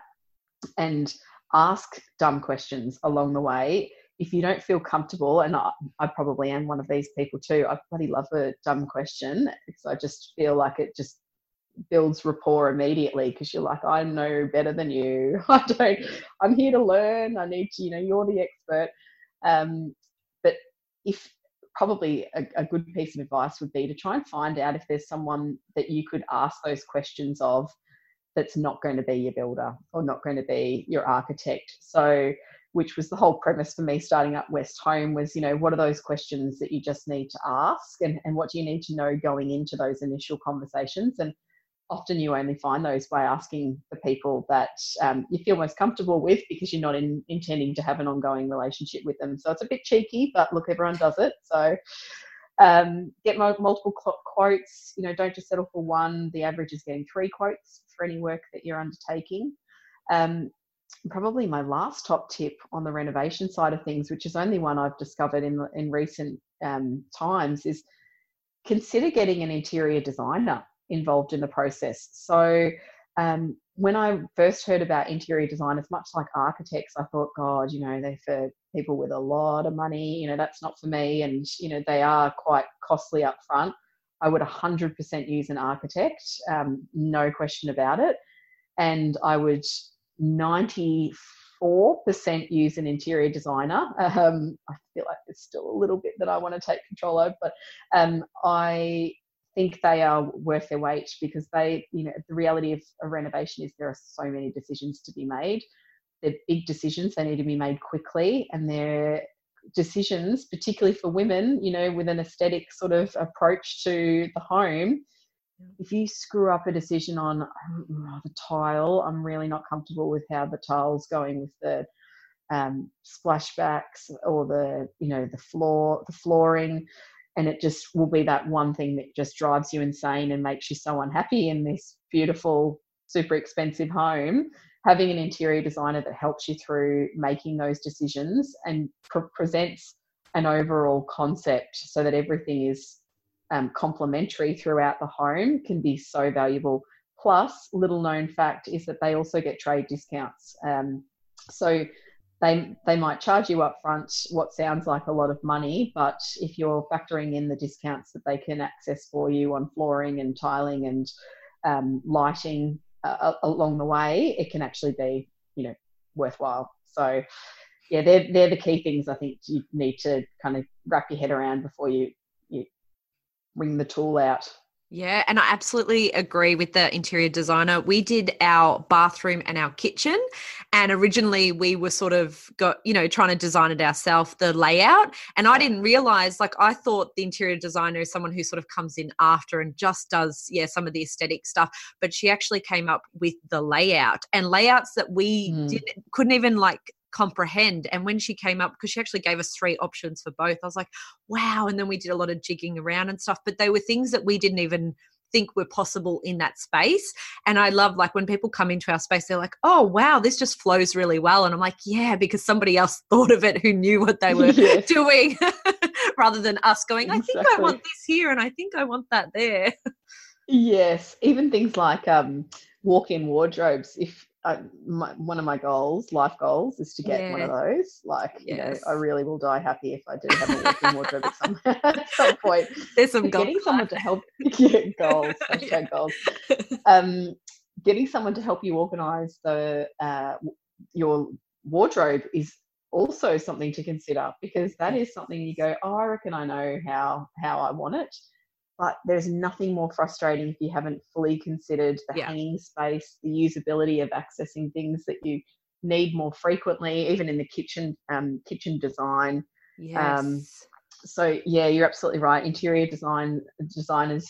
and ask dumb questions along the way. If you don't feel comfortable and I, I, probably am one of these people too i bloody love a dumb question because i just feel like it just builds rapport immediately because you're like i know better than you. I don't i'm here to learn. I need to you know you're the expert. Um, but if probably a, a good piece of advice would be to try and find out if there's someone that you could ask those questions of that's not going to be your builder or not going to be your architect. So, which was the whole premise for me starting up West Home was, you know, what are those questions that you just need to ask and, and what do you need to know going into those initial conversations? And often you only find those by asking the people that um, you feel most comfortable with because you're not in, intending to have an ongoing relationship with them. So it's a bit cheeky, but look, everyone does it. So um, get multiple quotes. You know, don't just settle for one. The average is getting three quotes for any work that you're undertaking. Um, probably my last top tip on the renovation side of things, which is only one I've discovered in in recent um, times, is consider getting an interior designer involved in the process. So um, when I first heard about interior design, as much like architects, I thought, God, you know, they're for people with a lot of money. You know, that's not for me, and you know, they are quite costly up front. I would 100% use an architect, um, no question about it, and I would 94% use an interior designer. Um, I feel like there's still a little bit that I want to take control of, but um, I think they are worth their weight because they, you know, the reality of a renovation is there are so many decisions to be made. They're big decisions, they need to be made quickly, and they're decisions, particularly for women, you know, with an aesthetic sort of approach to the home. If you screw up a decision on oh, the tile, I'm really not comfortable with how the tile's going with the um, splashbacks or the, you know, the floor, the flooring and it just will be that one thing that just drives you insane and makes you so unhappy in this beautiful super expensive home. Having an interior designer that helps you through making those decisions and pre- presents an overall concept so that everything is um, complementary throughout the home can be so valuable. Plus little known fact is that they also get trade discounts um, so they they might charge you up front what sounds like a lot of money, but if you're factoring in the discounts that they can access for you on flooring and tiling and um, lighting uh, along the way, it can actually be you know worthwhile. So yeah, they're they're the key things I think you need to kind of wrap your head around before you you bring the tool out. Yeah, and I absolutely agree with the interior designer. We did our bathroom and our kitchen, and originally we were sort of got, you know, trying to design it ourselves, the layout. And I didn't realize, like, I thought the interior designer is someone who sort of comes in after and just does, yeah, some of the aesthetic stuff. But she actually came up with the layout and layouts that we mm. didn't couldn't even like comprehend. And when she came up, because she actually gave us three options for both, I was like, wow. And then we did a lot of jigging around and stuff, but they were things that we didn't even think were possible in that space. And I love like when people come into our space, they're like, oh, wow, this just flows really well. And I'm like, yeah, because somebody else thought of it who knew what they were yes. doing rather than us going, I exactly. think I want this here and I think I want that there. Yes, even things like um, walk-in wardrobes. If my, one of my goals, life goals, is to get yeah. one of those. Like, yes. you know, I really will die happy if I do have a walk-in wardrobe at some, at some point. There's some getting someone to help. Yeah, goals. Hashtag goals. Um, getting someone to help you organise the uh, your wardrobe is also something to consider because that is something you go, oh, I reckon I know how how I want it but there's nothing more frustrating if you haven't fully considered the yeah. hanging space, the usability of accessing things that you need more frequently, even in the kitchen um, kitchen design. Um, yes. Um, so yeah, you're absolutely right. Interior design designers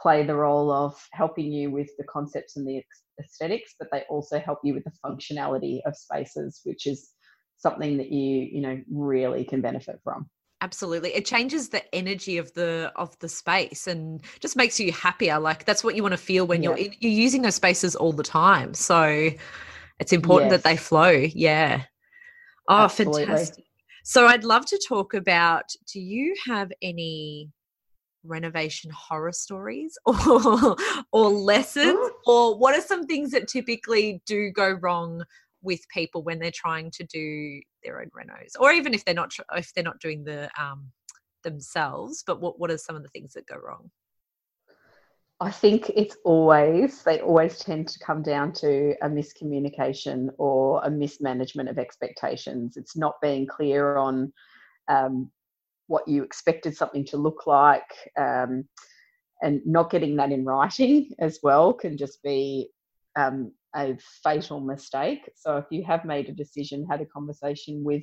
play the role of helping you with the concepts and the aesthetics, but they also help you with the functionality of spaces, which is something that you you know really can benefit from absolutely. It changes the energy of the of the space and just makes you happier. Like that's what you want to feel when yeah. you're you're using those spaces all the time. So it's important yes. that they flow. Yeah. Oh absolutely. fantastic. So i'd love to talk about do you have any renovation horror stories or or lessons? Or what are some things that typically do go wrong with people when they're trying to do their own renos or even if they're not if they're not doing the um, themselves but what what are some of the things that go wrong I think it's always, they always tend to come down to a miscommunication or a mismanagement of expectations. It's not being clear on um, what you expected something to look like, um, and not getting that in writing as well can just be um, a fatal mistake. So if you have made a decision, had a conversation with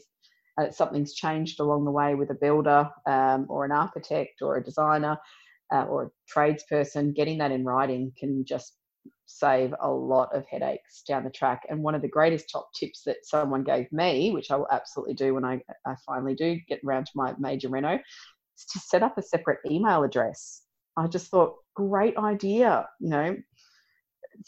uh, something's changed along the way with a builder um, or an architect or a designer uh, or a tradesperson, getting that in writing can just save a lot of headaches down the track. And one of the greatest top tips that someone gave me, which I will absolutely do when I, I finally do get around to my major reno, is to set up a separate email address. I just thought, great idea. You know,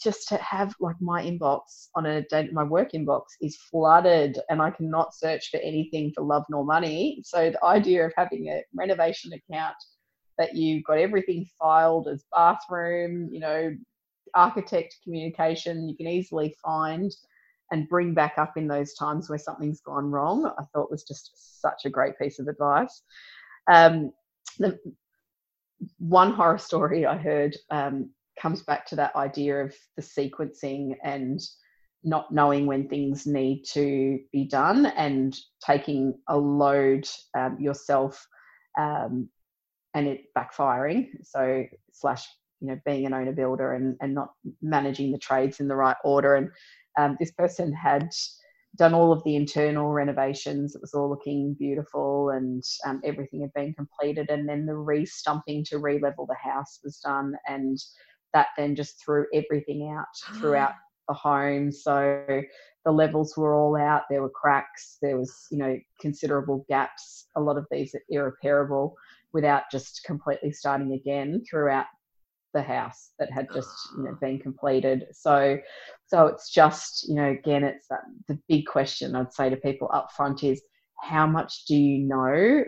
just to have like my inbox on a day, my work inbox is flooded and I cannot search for anything for love nor money. So the idea of having a renovation account that you've got everything filed as bathroom, you know, architect communication, you can easily find and bring back up in those times where something's gone wrong, I thought was just such a great piece of advice. Um, the one horror story I heard um, comes back to that idea of the sequencing and not knowing when things need to be done and taking a load um, yourself um, and it backfiring. So slash you know being an owner builder and and not managing the trades in the right order. And um, this person had done all of the internal renovations. It was all looking beautiful and um, everything had been completed. And then the re-stumping to re-level the house was done and that then just threw everything out throughout the home. So the levels were all out. There were cracks. There was, you know, considerable gaps. A lot of these are irreparable without just completely starting again throughout the house that had just you know been completed so so it's just you know again it's that the big question i'd say to people up front is how much do you know.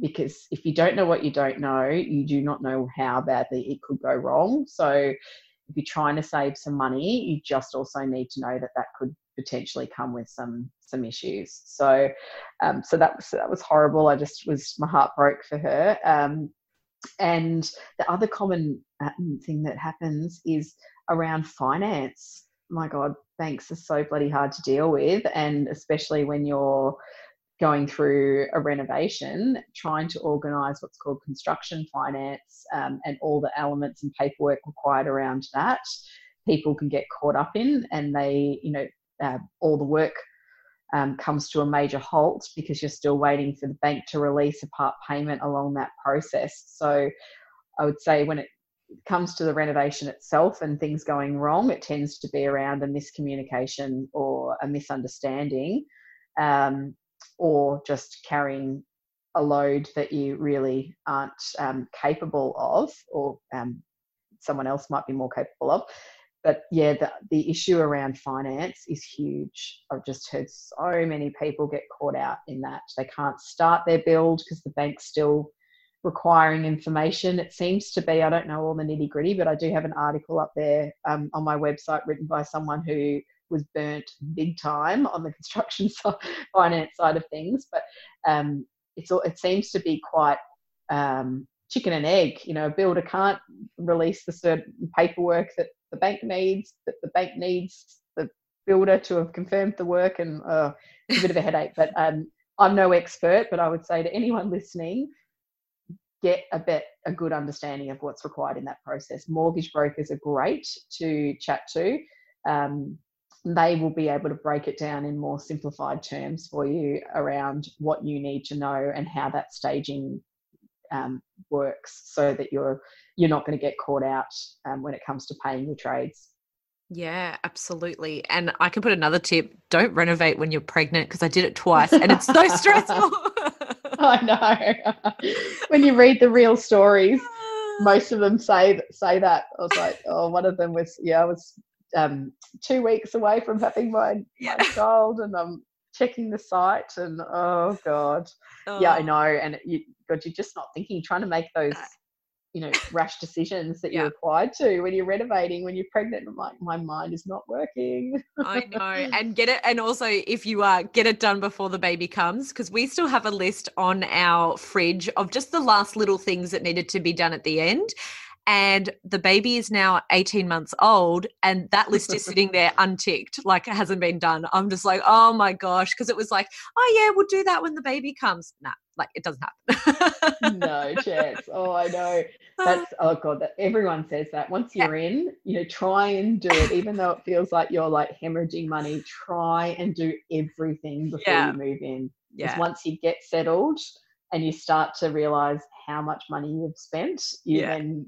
Because if you don't know what you don't know, you do not know how badly it could go wrong. So, if you're trying to save some money, you just also need to know that that could potentially come with some some issues. So, um, so that was that was horrible. I just was my heart broke for her. Um, and the other common um, thing that happens is around finance. My God, banks are so bloody hard to deal with, and especially when you're going through a renovation, trying to organise what's called construction finance um, and all the elements and paperwork required around that, people can get caught up in, and they, you know, uh, all the work um, comes to a major halt because you're still waiting for the bank to release a part payment along that process. So, I would say when it comes to the renovation itself and things going wrong, it tends to be around a miscommunication or a misunderstanding. Um, or just carrying a load that you really aren't um, capable of, or um, someone else might be more capable of. But yeah, the, the issue around finance is huge. I've just heard so many people get caught out in that. They can't start their build because the bank's still requiring information. It seems to be, I don't know all the nitty gritty, but I do have an article up there um, on my website written by someone who was burnt big time on the construction side, finance side of things. But um, it's it seems to be quite um, chicken and egg. You know, a builder can't release the certain paperwork that the bank needs, that the bank needs the builder to have confirmed the work, and uh, it's a bit of a headache. But um, I'm no expert, but I would say to anyone listening, get a bit a good understanding of what's required in that process. Mortgage brokers are great to chat to. Um, they will be able to break it down in more simplified terms for you around what you need to know and how that staging um, works so that you're you're not going to get caught out um, when it comes to paying your trades yeah, absolutely. And I can put another tip don't renovate when you're pregnant because I did it twice and it's so stressful. I know. when you read the real stories, most of them say say that. I was like, oh, one of them was yeah, I was um, two weeks away from having my, yeah. my child, and I'm checking the site, and oh god, oh. yeah, I oh. know. And you, God, you're just not thinking, trying to make those, you know, rash decisions that yeah. you're required to when you're renovating, when you're pregnant. I'm like, my mind is not working. I know, and get it, and also if you are, get it done before the baby comes, because we still have a list on our fridge of just the last little things that needed to be done at the end and the baby is now 18 months old and that list is sitting there unticked like it hasn't been done. I'm just like oh my gosh because it was like oh yeah we'll do that when the baby comes. Nah like it doesn't happen. No chance. Oh i know. That's ah. oh god that everyone says that. Once you're in you know try and do it even though it feels like you're like hemorrhaging money try and do everything before yeah. you move in. Because yeah. once you get settled and you start to realize how much money you've spent you yeah. then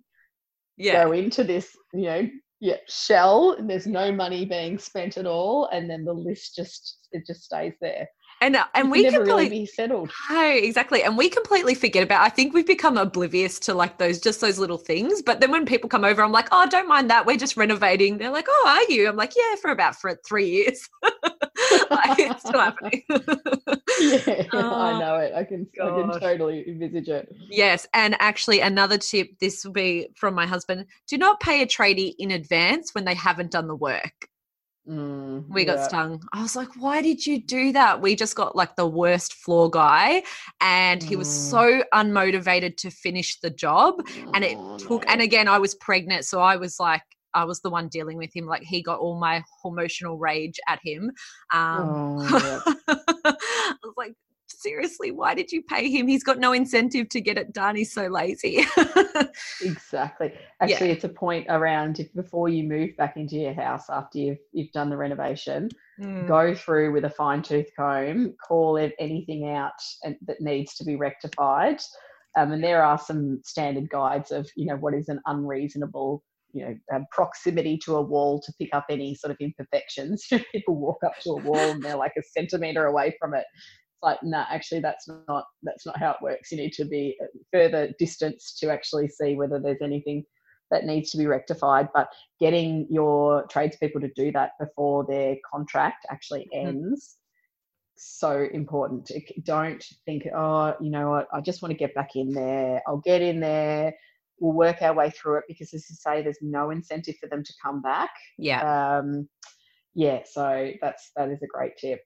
yeah. go into this, you know, yeah, shell and there's no money being spent at all. And then the list just, it just stays there. And, uh, and we never really be settled. No, exactly. And we completely forget about. I think we've become oblivious to like those just those little things. But then when people come over, I'm like, oh, don't mind that. We're just renovating. They're like, oh, are you? I'm like, yeah, for about for three years. like, it's still happening. yeah, oh, I know it. I can gosh. I can totally envisage it. Yes, and actually another tip. This will be from my husband. Do not pay a tradie in advance when they haven't done the work. Mm, we got yeah. stung. I was like, why did you do that? We just got like the worst floor guy, and he was mm. so unmotivated to finish the job. And it oh, took, no. and again, I was pregnant. So I was like, I was the one dealing with him. Like he got all my emotional rage at him. Um, oh, yeah. I was like, seriously, why did you pay him? He's got no incentive to get it done. He's so lazy. exactly. Actually, yeah. it's a point around if before you move back into your house after you've you've done the renovation, mm. go through with a fine tooth comb, call it anything out and, that needs to be rectified. Um, and there are some standard guides of you know what is an unreasonable you know um, proximity to a wall to pick up any sort of imperfections. People walk up to a wall and they're like a centimeter away from it it's like no nah, actually that's not that's not how it works. You need to be further distance to actually see whether there's anything that needs to be rectified. But getting your tradespeople to do that before their contract actually mm-hmm. ends mm-hmm. so important. Don't think oh you know what? I just want to get back in there. I'll get in there we'll work our way through it because, as you say, there's no incentive for them to come back. Yeah. Um, yeah, so that's that is a great tip.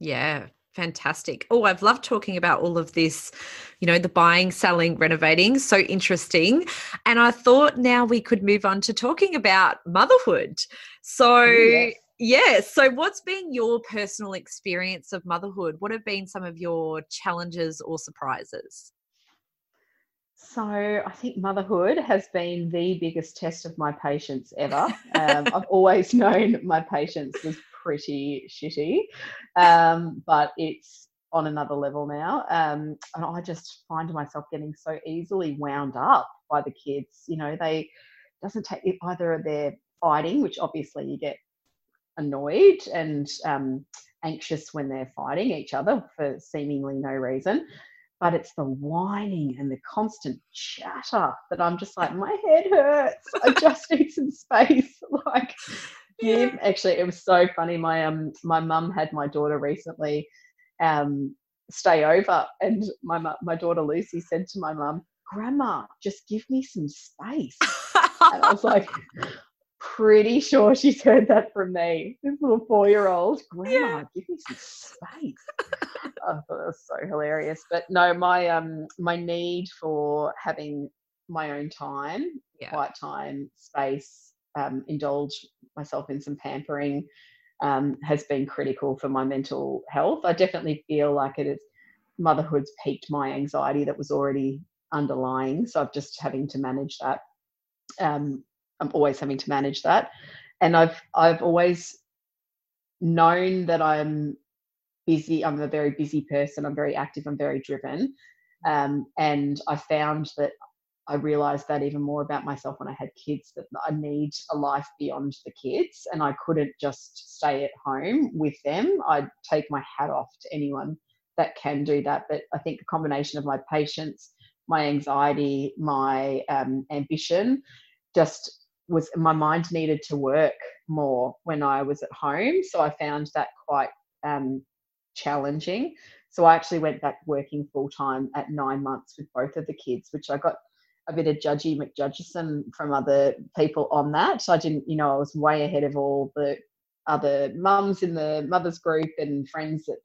Yeah, fantastic. Oh, I've loved talking about all of this, you know, the buying, selling, renovating. So interesting. And I thought now we could move on to talking about motherhood. So, yes. yeah, so what's been your personal experience of motherhood? What have been some of your challenges or surprises? So I think motherhood has been the biggest test of my patience ever. Um, I've always known my patience was pretty shitty, um, but it's on another level now. Um, and I just find myself getting so easily wound up by the kids. You know, they doesn't take either they're fighting, which obviously you get annoyed and um, anxious when they're fighting each other for seemingly no reason but it's the whining and the constant chatter that I'm just like, my head hurts. I just need some space. like, give. Yeah. Actually, it was so funny. My um, my mum had my daughter recently um stay over, and my my daughter Lucy said to my mum, "Grandma, just give me some space." and I was like, pretty sure she's heard that from me. This little four year old, Grandma, yeah. give me some space. I thought that was so hilarious. But no, my um my need for having my own time, yeah. quiet time, space, um, indulge myself in some pampering um, has been critical for my mental health. I definitely feel like it is motherhood's piqued my anxiety that was already underlying. So I've just having to manage that. Um, I'm always having to manage that. And I've I've always known that I'm busy. I'm a very busy person. I'm very active. I'm very driven. Um, and I found that I realized that even more about myself when I had kids that I need a life beyond the kids and I couldn't just stay at home with them. I'd take my hat off to anyone that can do that. But I think the combination of my patience, my anxiety, my um, ambition just was my mind needed to work more when I was at home. So I found that quite um, challenging. So I actually went back working full time at nine months with both of the kids, which I got a bit of judgy McJudgeson from other people on that. So I didn't, you know, I was way ahead of all the other mums in the mothers group and friends that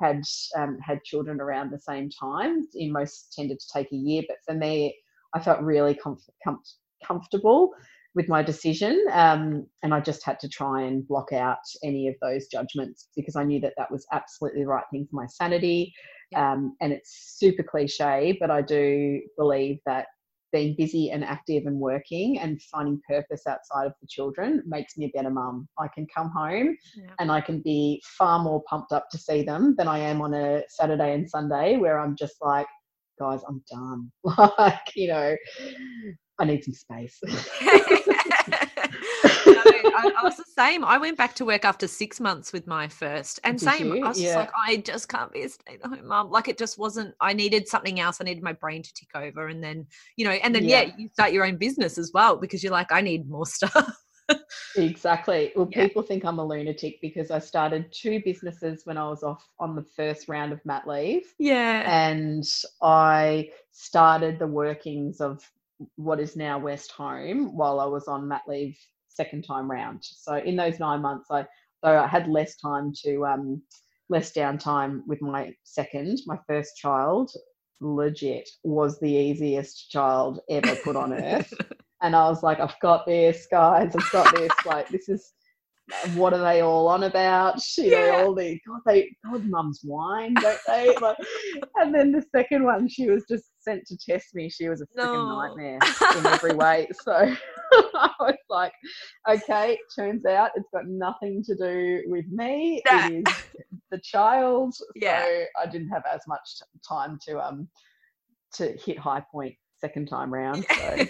had um, had children around the same time. In most tended to take a year, but for me, I felt really com- com- comfortable with my decision. Um, and I just had to try and block out any of those judgments because I knew that that was absolutely the right thing for my sanity. Um, and it's super cliche, but I do believe that being busy and active and working and finding purpose outside of the children makes me a better mum. I can come home yeah. and I can be far more pumped up to see them than I am on a Saturday and Sunday where I'm just like, guys, I'm done. like, you know, I need some space. I, I, was the same. I went back to work after six months with my first, and Did same. You? I was yeah. just like, I just can't be a stay-at-home mom. Like it just wasn't. I needed something else. I needed my brain to tick over, and then you know, and then yeah, yeah you start your own business as well because you're like, I need more stuff. exactly. Well, yeah. people think I'm a lunatic because I started two businesses when I was off on the first round of mat leave. Yeah. And I started the workings of what is now West Home while I was on mat leave second time round. So in those nine months, I though I had less time to um, less downtime with my second, my first child, legit was the easiest child ever put on earth. and I was like, I've got this, guys. I've got this. Like this is what are they all on about? You yeah. know, all the God, they God, mums wine, don't they? Like, and then the second one, she was just sent to test me. She was a freaking no. nightmare in every way. So I was like, okay, turns out it's got nothing to do with me. It is the child. Yeah. So I didn't have as much time to um to hit high point second time round. So.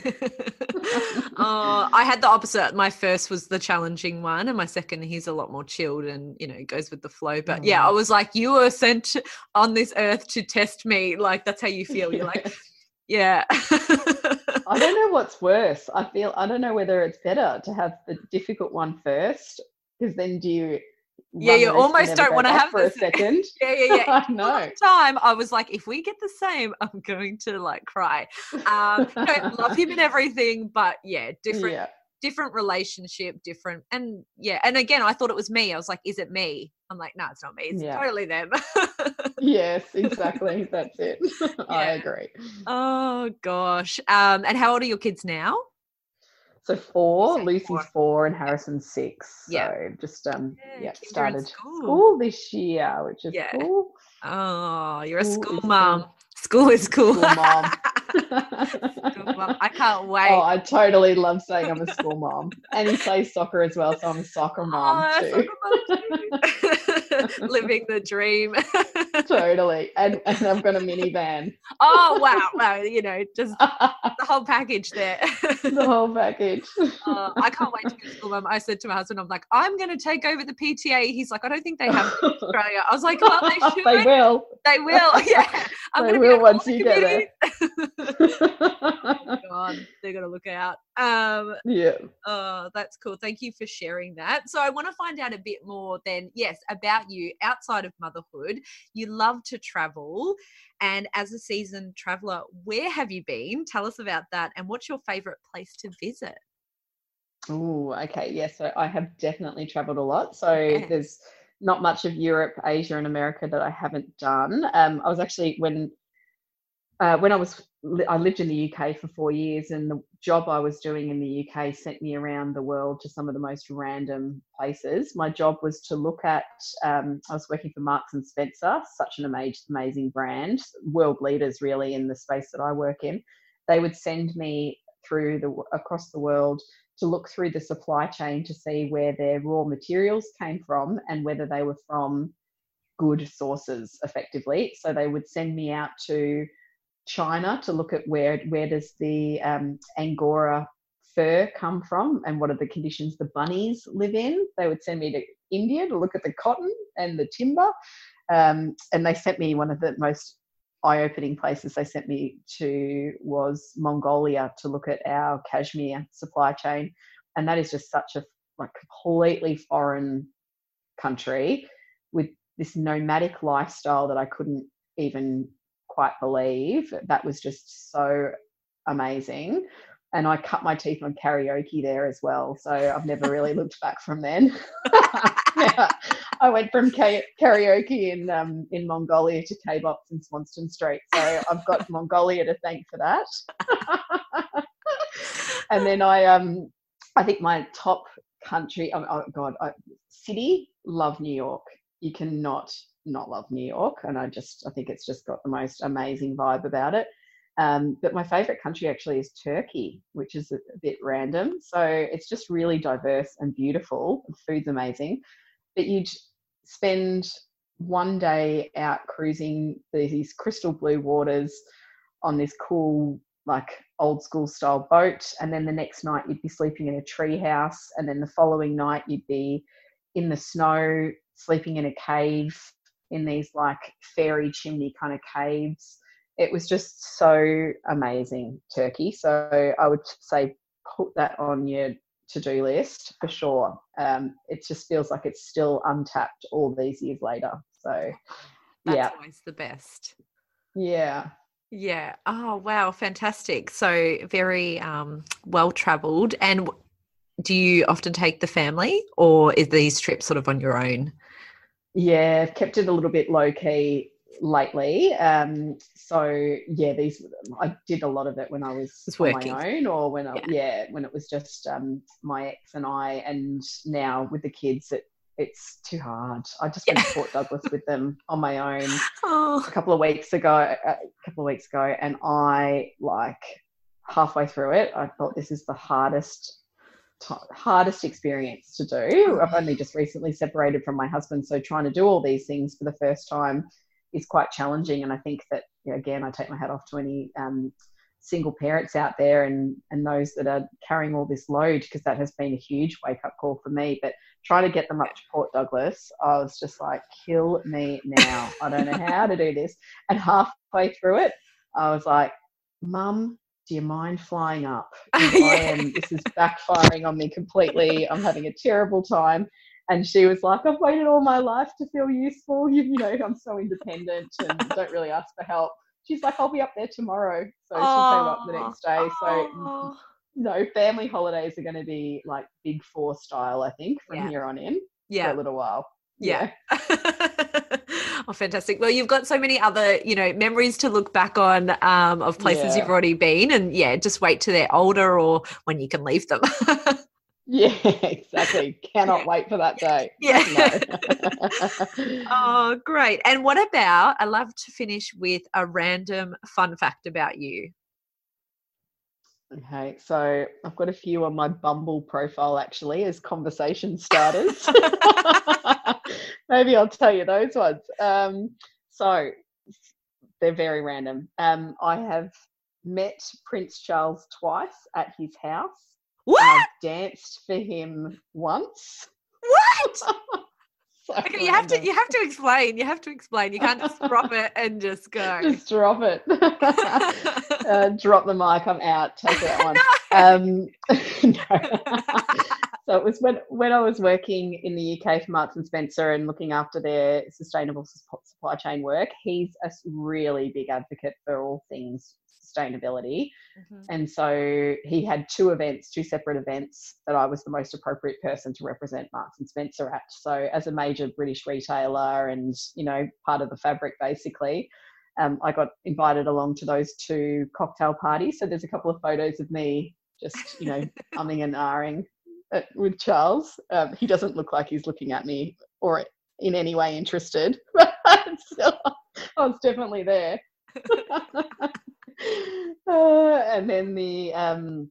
oh, I had the opposite. My first was the challenging one, and my second, he's a lot more chilled and you know goes with the flow. But yeah, I mm. was like, you were sent on this earth to test me. Like that's how you feel. You're like, yeah. I don't know what's worse. I feel I don't know whether it's better to have the difficult one first, because then do you Yeah, you the risk and almost don't wanna back have for a second. Yeah, yeah, yeah. I know. time I was like, if we get the same, I'm going to like cry. Um, no, love him and everything, but yeah, different Yeah. different relationship, different and yeah. And again, I thought it was me. I was like, is it me? I'm like, no, it's not me. It's Yeah. totally them. Yes, exactly. That's it. I agree. oh gosh. Um, and how old are your kids now? So four, Say Lucy's four. four, and Harrison's six. So Yeah. just um Yeah, yeah, kids are in started school. school. this year, which is Yeah. cool. Oh, you're a School school mom. cool. School is cool. School mom. School mom. I can't wait. Oh, I totally love saying I'm a school mom. And he plays soccer as well, so I'm a soccer mom Oh, too. soccer mom too. Living the dream. totally. And and I've got a minivan. oh wow, wow, you know, just the whole package there. the whole package. Uh, I can't wait to go to school, mum. I said to my husband, I'm like, I'm going to take over the PTA. He's like, I don't think they have in Australia. I was like, well, they should. they will. They will. Yeah. I'm They will be once you get there. Oh, God, they're going to look out. Um, yeah. Oh, that's cool. Thank you for sharing that. So, I want to find out a bit more then, yes, about you outside of motherhood. You love to travel. And as a seasoned traveler, where have you been? Tell us about that. And what's your favorite place to visit? Oh, okay. Yeah. So I have definitely traveled a lot. So Yeah. there's not much of Europe, Asia, and America that I haven't done. Um, I was actually when uh, when I was I lived in the UK for four years, and the job I was doing in the UK sent me around the world to some of the most random places. My job was to look at. Um, I was working for Marks and Spencer, such an amazing, amazing brand, world leaders really in the space that I work in. They would send me through the across the world to look through the supply chain to see where their raw materials came from and whether they were from good sources effectively so they would send me out to china to look at where where does the um, angora fur come from and what are the conditions the bunnies live in. They would send me to india to look at the cotton and the timber um, and they sent me one of the most eye-opening places they sent me to was Mongolia to look at our cashmere supply chain, and that is just such a like completely foreign country with this nomadic lifestyle that I couldn't even quite believe. That was just so amazing. And I cut my teeth on karaoke there as well. So I've never really looked back from then. Yeah. I went from ka- karaoke in um, in Mongolia to K-box in Swanston Street. So I've got Mongolia to thank for that. and then I um I think my top country oh, oh god I, city love New York. You cannot not love New York, and I just I think it's just got the most amazing vibe about it. Um, but my favorite country actually is Turkey, which is a, a bit random. So it's just really diverse and beautiful. The food's amazing. But you'd spend one day out cruising these crystal blue waters on this cool, like old school style boat. And then the next night you'd be sleeping in a tree house. And then the following night you'd be in the snow, sleeping in a cave in these like fairy chimney kind of caves it was just so amazing turkey so i would say put that on your to-do list for sure um, it just feels like it's still untapped all these years later so That's yeah always the best. yeah Yeah. Oh, wow. Fantastic. So very um, well traveled. And do you often take the family or is these trips sort of on your own? Yeah i've kept it a little bit low key lately um so yeah these i did a lot of it when i was on working. my own or when I, Yeah. yeah when it was just um my ex and i and now with the kids it it's too hard i just went to port douglas with them on my own Oh, a couple of weeks ago a couple of weeks ago and i like halfway through it i thought this is the hardest ti hardest experience to do. I've only just recently separated from my husband so trying to do all these things for the first time is quite challenging and i think that again i take my hat off to any um, single parents out there and and those that are carrying all this load because that has been a huge wake up call for me but trying to get them up to port douglas i was just like kill me now. I don't know how to do this. And halfway through it i was like mum do you mind flying up 'Cause I am, this is backfiring on me completely i'm having a terrible time And she was like, I've waited all my life to feel useful. You, you know, I'm so independent and don't really ask for help. She's like, I'll be up there tomorrow. So she came up the next day. So mm, Oh. no, family holidays are going to be like big four style, I think, from Yeah. here on in yeah. for a little while. Yeah. oh, fantastic. Well, you've got so many other, you know, memories to look back on um, of places Yeah. you've already been. And yeah, just wait till they're older or when you can leave them. Yeah, exactly. Cannot wait for that day. Yeah. No. oh, great. And what about, I love to finish with a random fun fact about you. okay, so I've got a few on my Bumble profile actually as conversation starters. Maybe I'll tell you those ones. Um, so they're very random. Um, I have met Prince Charles twice at his house. What? I've danced for him once. What? So Okay, you have to you have to explain. You have to explain. You can't just drop it and just go. just drop it. uh, drop the mic. I'm out. Take that one. Um, no. So it was when when I was working in the UK for Marks and Spencer and looking after their sustainable supply chain work. He's a really big advocate for all things sustainability, Mhm. and so he had two events, two separate events that I was the most appropriate person to represent Marks and Spencer at. So as a major British retailer and you know part of the fabric basically. Um, I got invited along to those two cocktail parties. So there's a couple of photos of me just, you know, umming and ahhing uh, with Charles. Um, he doesn't look like he's looking at me or in any way interested, but still, I was definitely there. uh, and then the um,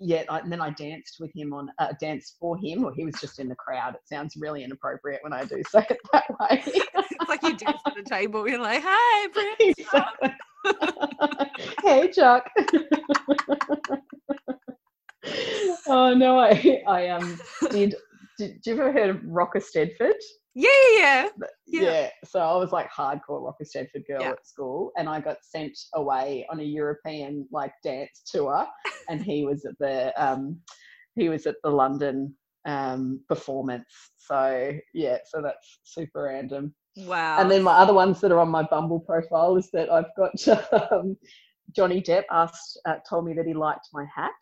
yeah, I, and then I danced with him on uh, danced for him, or he was just in the crowd. It sounds really inappropriate when I do say it that way. it's like you dance at a table. You're like, "Hi, Prince." Exactly. hey, Chuck. Oh no, I I um did. Did, did you ever heard of Rock Eisteddfod? Yeah, yeah, Yeah. Yeah. So I was like hardcore Rock Eisteddfod girl Yeah. at school, and I got sent away on a European like dance tour, and he was at the um he was at the London um performance. So yeah, so that's super random. Wow. And then my other ones that are on my Bumble profile is that I've got um, Johnny Depp asked, uh, told me that he liked my hat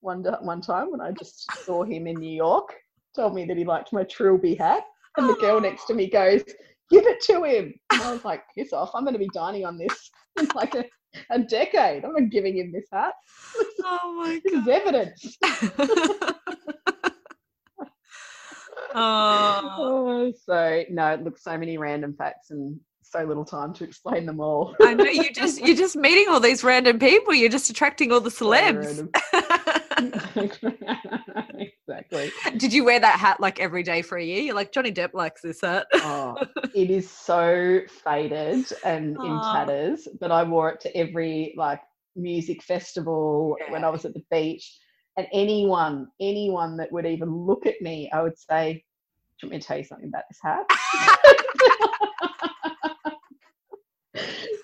one one time when I just saw him in New York. Told me that he liked my Trilby hat, and the girl next to me goes, "Give it to him." And I was like, "Piss off! I'm going to be dining on this in like a, a decade. I'm not giving him this hat. oh my This is evidence." oh. Oh, so no, it looks so many random facts and so little time to explain them all. I know you just you're just meeting all these random people. You're just attracting all the celebs. random. exactly. Did you wear that hat like every day for a year? You're like Johnny Depp likes this hat. Oh, it is so faded and in tatters, but I wore it to every like music festival when I was at the beach. And anyone, anyone that would even look at me, I would say, Do you want me to tell you something about this hat?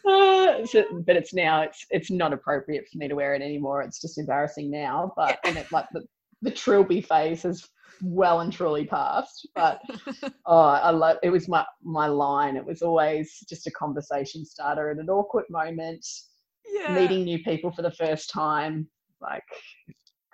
Uh, so- but it's now it's it's not appropriate for me to wear it anymore. It's just embarrassing now. But and it like the the trilby phase has well and truly passed. But oh, I love it was my my line. It was always just a conversation starter at an awkward moment, yeah. meeting new people for the first time. Like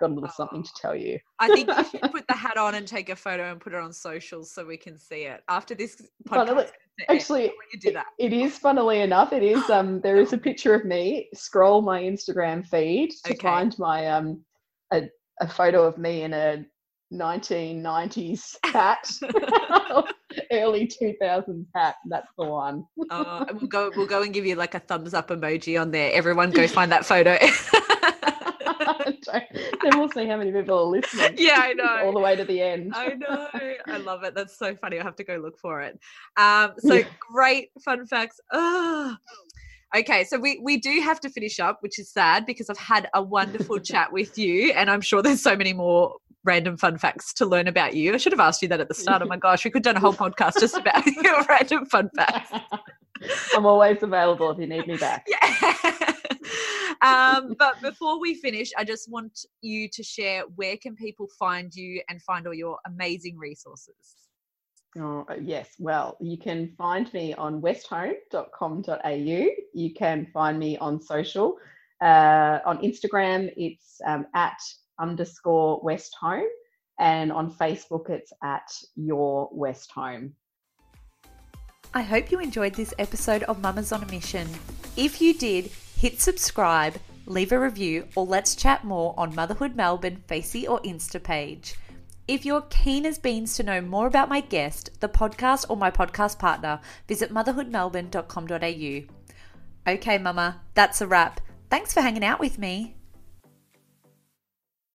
got a little something to tell you. I think you should put the hat on and take a photo and put it on socials so we can see it after this Funnily- podcast. Actually, you do that. It is, funnily enough, it is. Um, there is a picture of me. Scroll my Instagram feed to Okay. find my um, a, a photo of me in a 1990s hat, early 2000s hat. That's the one. Oh, we'll go. We'll go and give you like a thumbs up emoji on there. Everyone, go find that photo. then we'll see how many people are listening. yeah, I know. All the way to the end. I know. I love it. That's so funny. I'll have to go look for it. Um, so great fun facts. Okay, so we, we do have to finish up, which is sad because I've had a wonderful chat with you, and I'm sure there's so many more random fun facts to learn about you. I should have asked you that at the start. Oh my gosh, we could have done a whole podcast just about your random fun facts. I'm always available if you need me back. Yeah. Um, but before we finish, I just want you to share where can people find you and find all your amazing resources. Oh, uh, yes. Well, you can find me on westhome.com.au. You can find me on social. Uh, on Instagram, it's um, at underscore West Home. And on Facebook, it's at Your West Home. I hope you enjoyed this episode of Mamas on a Mission. If you did, hit subscribe, leave a review, or let's chat more on Motherhood Melbourne Facey or Insta page. If you're keen as beans to know more about my guest, the podcast, or my podcast partner, visit motherhoodmelbourne.com.au. Okay, Mama, that's a wrap. Thanks for hanging out with me.